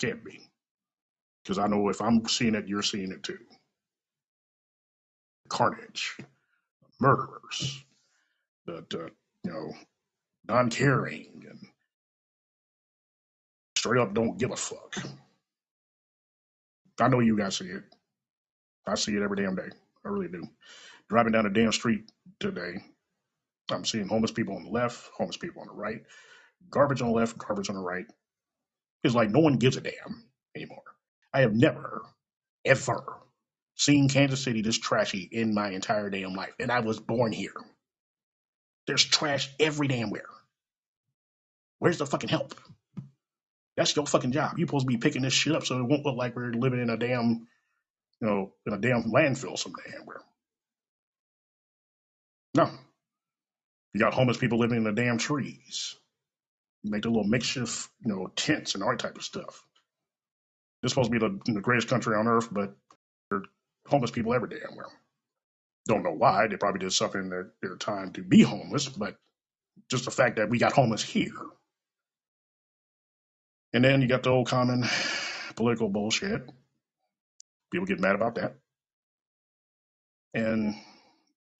Can't be, because I know if I'm seeing it, you're seeing it too. Carnage, murderers, that uh, you know, non-caring, and straight up don't give a fuck. I know you guys see it. I see it every damn day. I really do. Driving down the damn street today, I'm seeing homeless people on the left, homeless people on the right, garbage on the left, garbage on the right. It's like no one gives a damn anymore. I have never, ever seen Kansas City this trashy in my entire damn life. And I was born here. There's trash every damn where. Where's the fucking help? That's your fucking job. You're supposed to be picking this shit up so it won't look like we're living in a damn, you know, in a damn landfill some damn where. No. You got homeless people living in the damn trees. You make the little makeshift, you know, tents and all that type of stuff. This is supposed to be the, the greatest country on earth, but homeless people every damn where. Don't know why. They probably did something in their, their time to be homeless, but just the fact that we got homeless here. And then you got the old common political bullshit. People get mad about that. And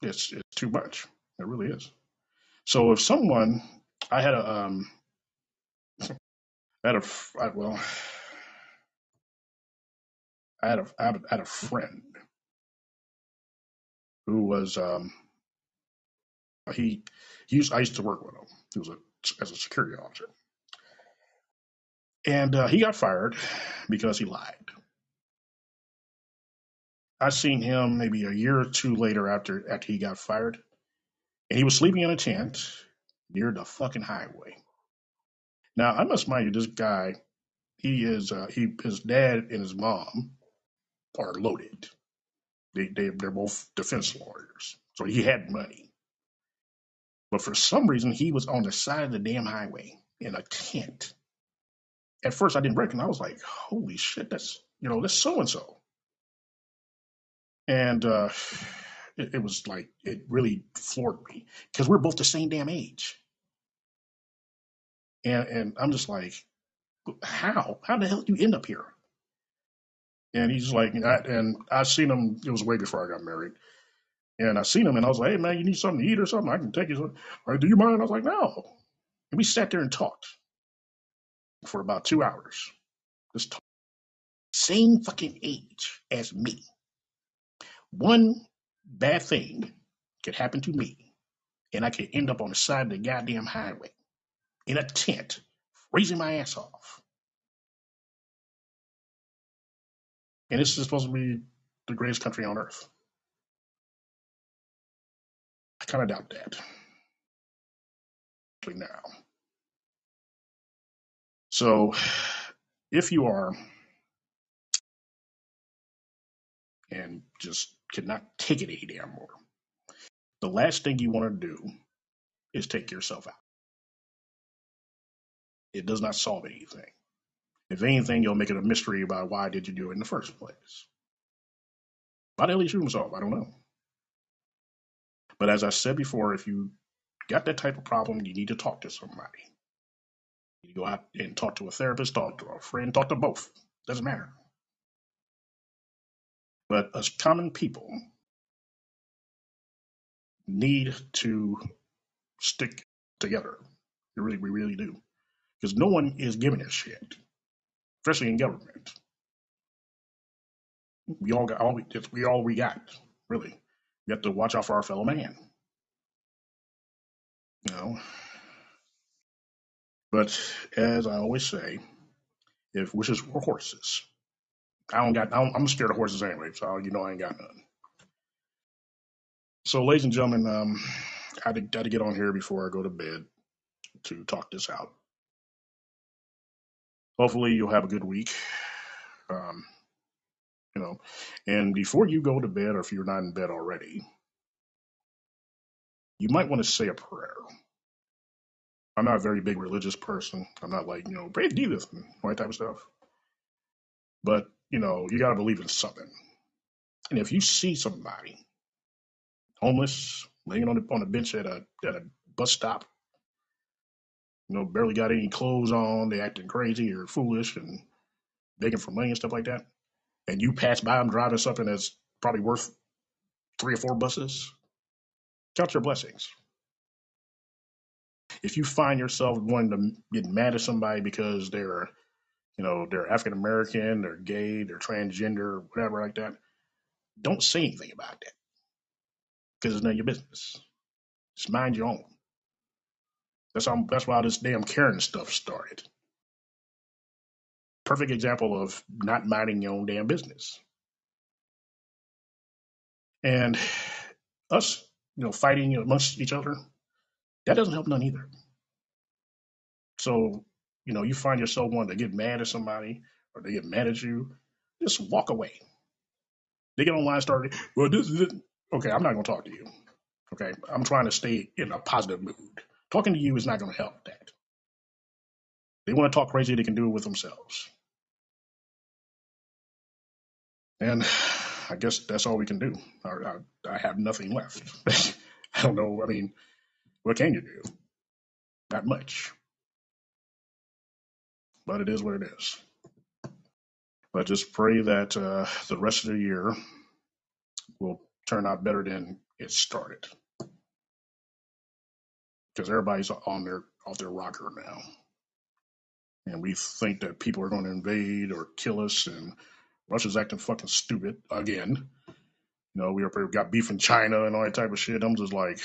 it's, it's too much. It really is. So if someone, I had a, um, I had a, I, well, I had a, I had a friend who was, um, he, he used, I used to work with him. He was a, as a security officer. And uh, he got fired because he lied. I seen him maybe a year or two later after after he got fired, and he was sleeping in a tent near the fucking highway. Now I must mind you, this guy, he is uh, he his dad and his mom are loaded. They they they're both defense lawyers, so he had money. But for some reason, he was on the side of the damn highway in a tent. At first, I didn't recognize. I was like, "Holy shit, that's you know, that's so and so." And uh, it, it was like it really floored me because we're both the same damn age, and and I'm just like, "How? How the hell did you end up here?" And he's like, and I, and I seen him. It was way before I got married. And I seen him, and I was like, "Hey man, you need something to eat or something? I can take you." Some. Like, do you mind? I was like, "No." And we sat there and talked for about two hours. Just talk. same fucking age as me. One bad thing could happen to me, and I could end up on the side of the goddamn highway in a tent, freezing my ass off. And this is supposed to be the greatest country on earth. I kind of doubt that. Now. So if you are and just cannot take it any damn more, the last thing you want to do is take yourself out. It does not solve anything. If anything, you'll make it a mystery about why did you do it in the first place. Why the hell you shoot himself? I don't know. But as I said before, if you got that type of problem, you need to talk to somebody. You go out and talk to a therapist, talk to a friend, talk to both. Doesn't matter. But as common people need to stick together. We really, we really do. Because no one is giving a shit, especially in government. We all got all we, we all we got, really. We have to watch out for our fellow man. You know. But as I always say, if wishes were horses, I don't got. I don't, I'm scared of horses anyway, so you know I ain't got none. So, ladies and gentlemen, um, I had to, had to get on here before I go to bed to talk this out. Hopefully, you'll have a good week. Um, you know, and before you go to bed, or if you're not in bed already, you might want to say a prayer. I'm not a very big religious person. I'm not like, you know, pray to Jesus and all that type of stuff. But, you know, you got to believe in something. And if you see somebody homeless, laying on the, on a bench at a, at a bus stop, you know, barely got any clothes on, they acting crazy or foolish and begging for money and stuff like that, and you pass by them driving something that's probably worth three or four buses, count your blessings. If you find yourself wanting to get mad at somebody because they're, you know, they're African American, they're gay, they're transgender, whatever like that, don't say anything about that because it's none of your business. Just mind your own. That's how, that's why this damn Karen stuff started. Perfect example of not minding your own damn business. And us, you know, fighting amongst each other, that doesn't help none either. So, you know, you find yourself wanting to get mad at somebody or they get mad at you, just walk away. They get online, start, well, this. Okay, I'm not going to talk to you. Okay, I'm trying to stay in a positive mood. Talking to you is not going to help that. They want to talk crazy, they can do it with themselves. And I guess that's all we can do. I, I, I have nothing left. I don't know. I mean, what can you do? Not much. But it is what it is. But just pray that uh, the rest of the year will turn out better than it started. Because everybody's on their off their rocker now. And we think that people are going to invade or kill us, and Russia's acting fucking stupid again. You know, we got beef in China and all that type of shit. I'm just like,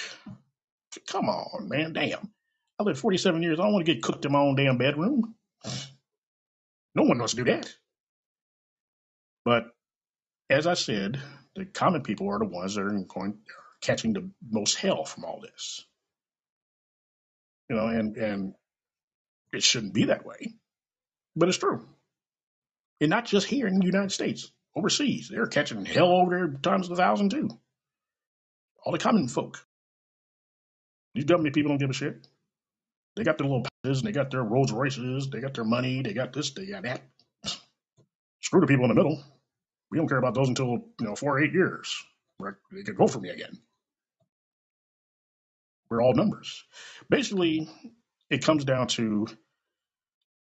come on, man, damn. I lived 47 years. I don't want to get cooked in my own damn bedroom. No one wants to do that. But as I said, the common people are the ones that are going catching the most hell from all this. You know, and and it shouldn't be that way, but it's true. And not just here in the United States, overseas, they're catching hell over there times a thousand too. All the common folk. These government people don't give a shit. They got their little passes, they got their Rolls Royces, they got their money, they got this, they got that. Screw the people in the middle. We don't care about those until you know four or eight years. They could go for me again. We're all numbers. Basically, it comes down to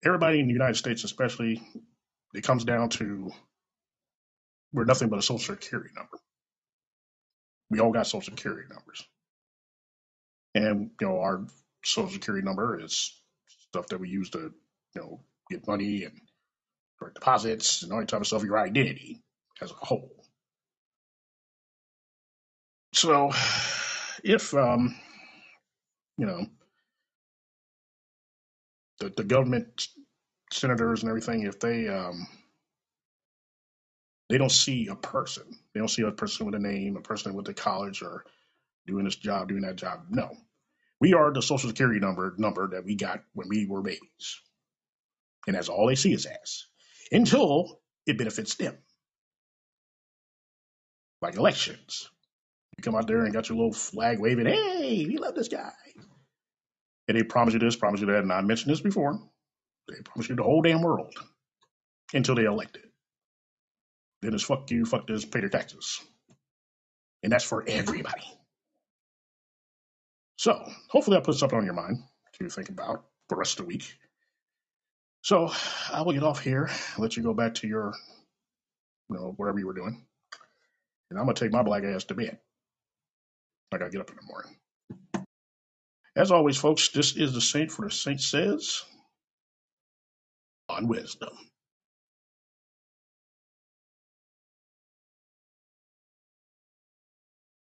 everybody in the United States, especially. It comes down to we're nothing but a social security number. We all got social security numbers, and you know our social security number is stuff that we use to you know get money and direct deposits and all that type of stuff. Your identity as a whole. So, if um, you know, the, the government senators and everything, if they um, they don't see a person, they don't see a person with a name, a person with a college or doing this job, doing that job. No, we are the social security number number that we got when we were babies, and that's all they see is us until it benefits them, like elections. Come out there and got your little flag waving, hey, we love this guy. And they promise you this, promise you that, and I mentioned this before. They promise you the whole damn world until they elect it. Then it's fuck you, fuck this, pay their taxes. And that's for everybody. So hopefully that puts something on your mind to think about the rest of the week. So I will get off here, let you go back to your, you know, whatever you were doing. And I'm gonna take my black ass to bed. I gotta get up in the morning. As always, folks, this is the Saint for the Saint says on wisdom.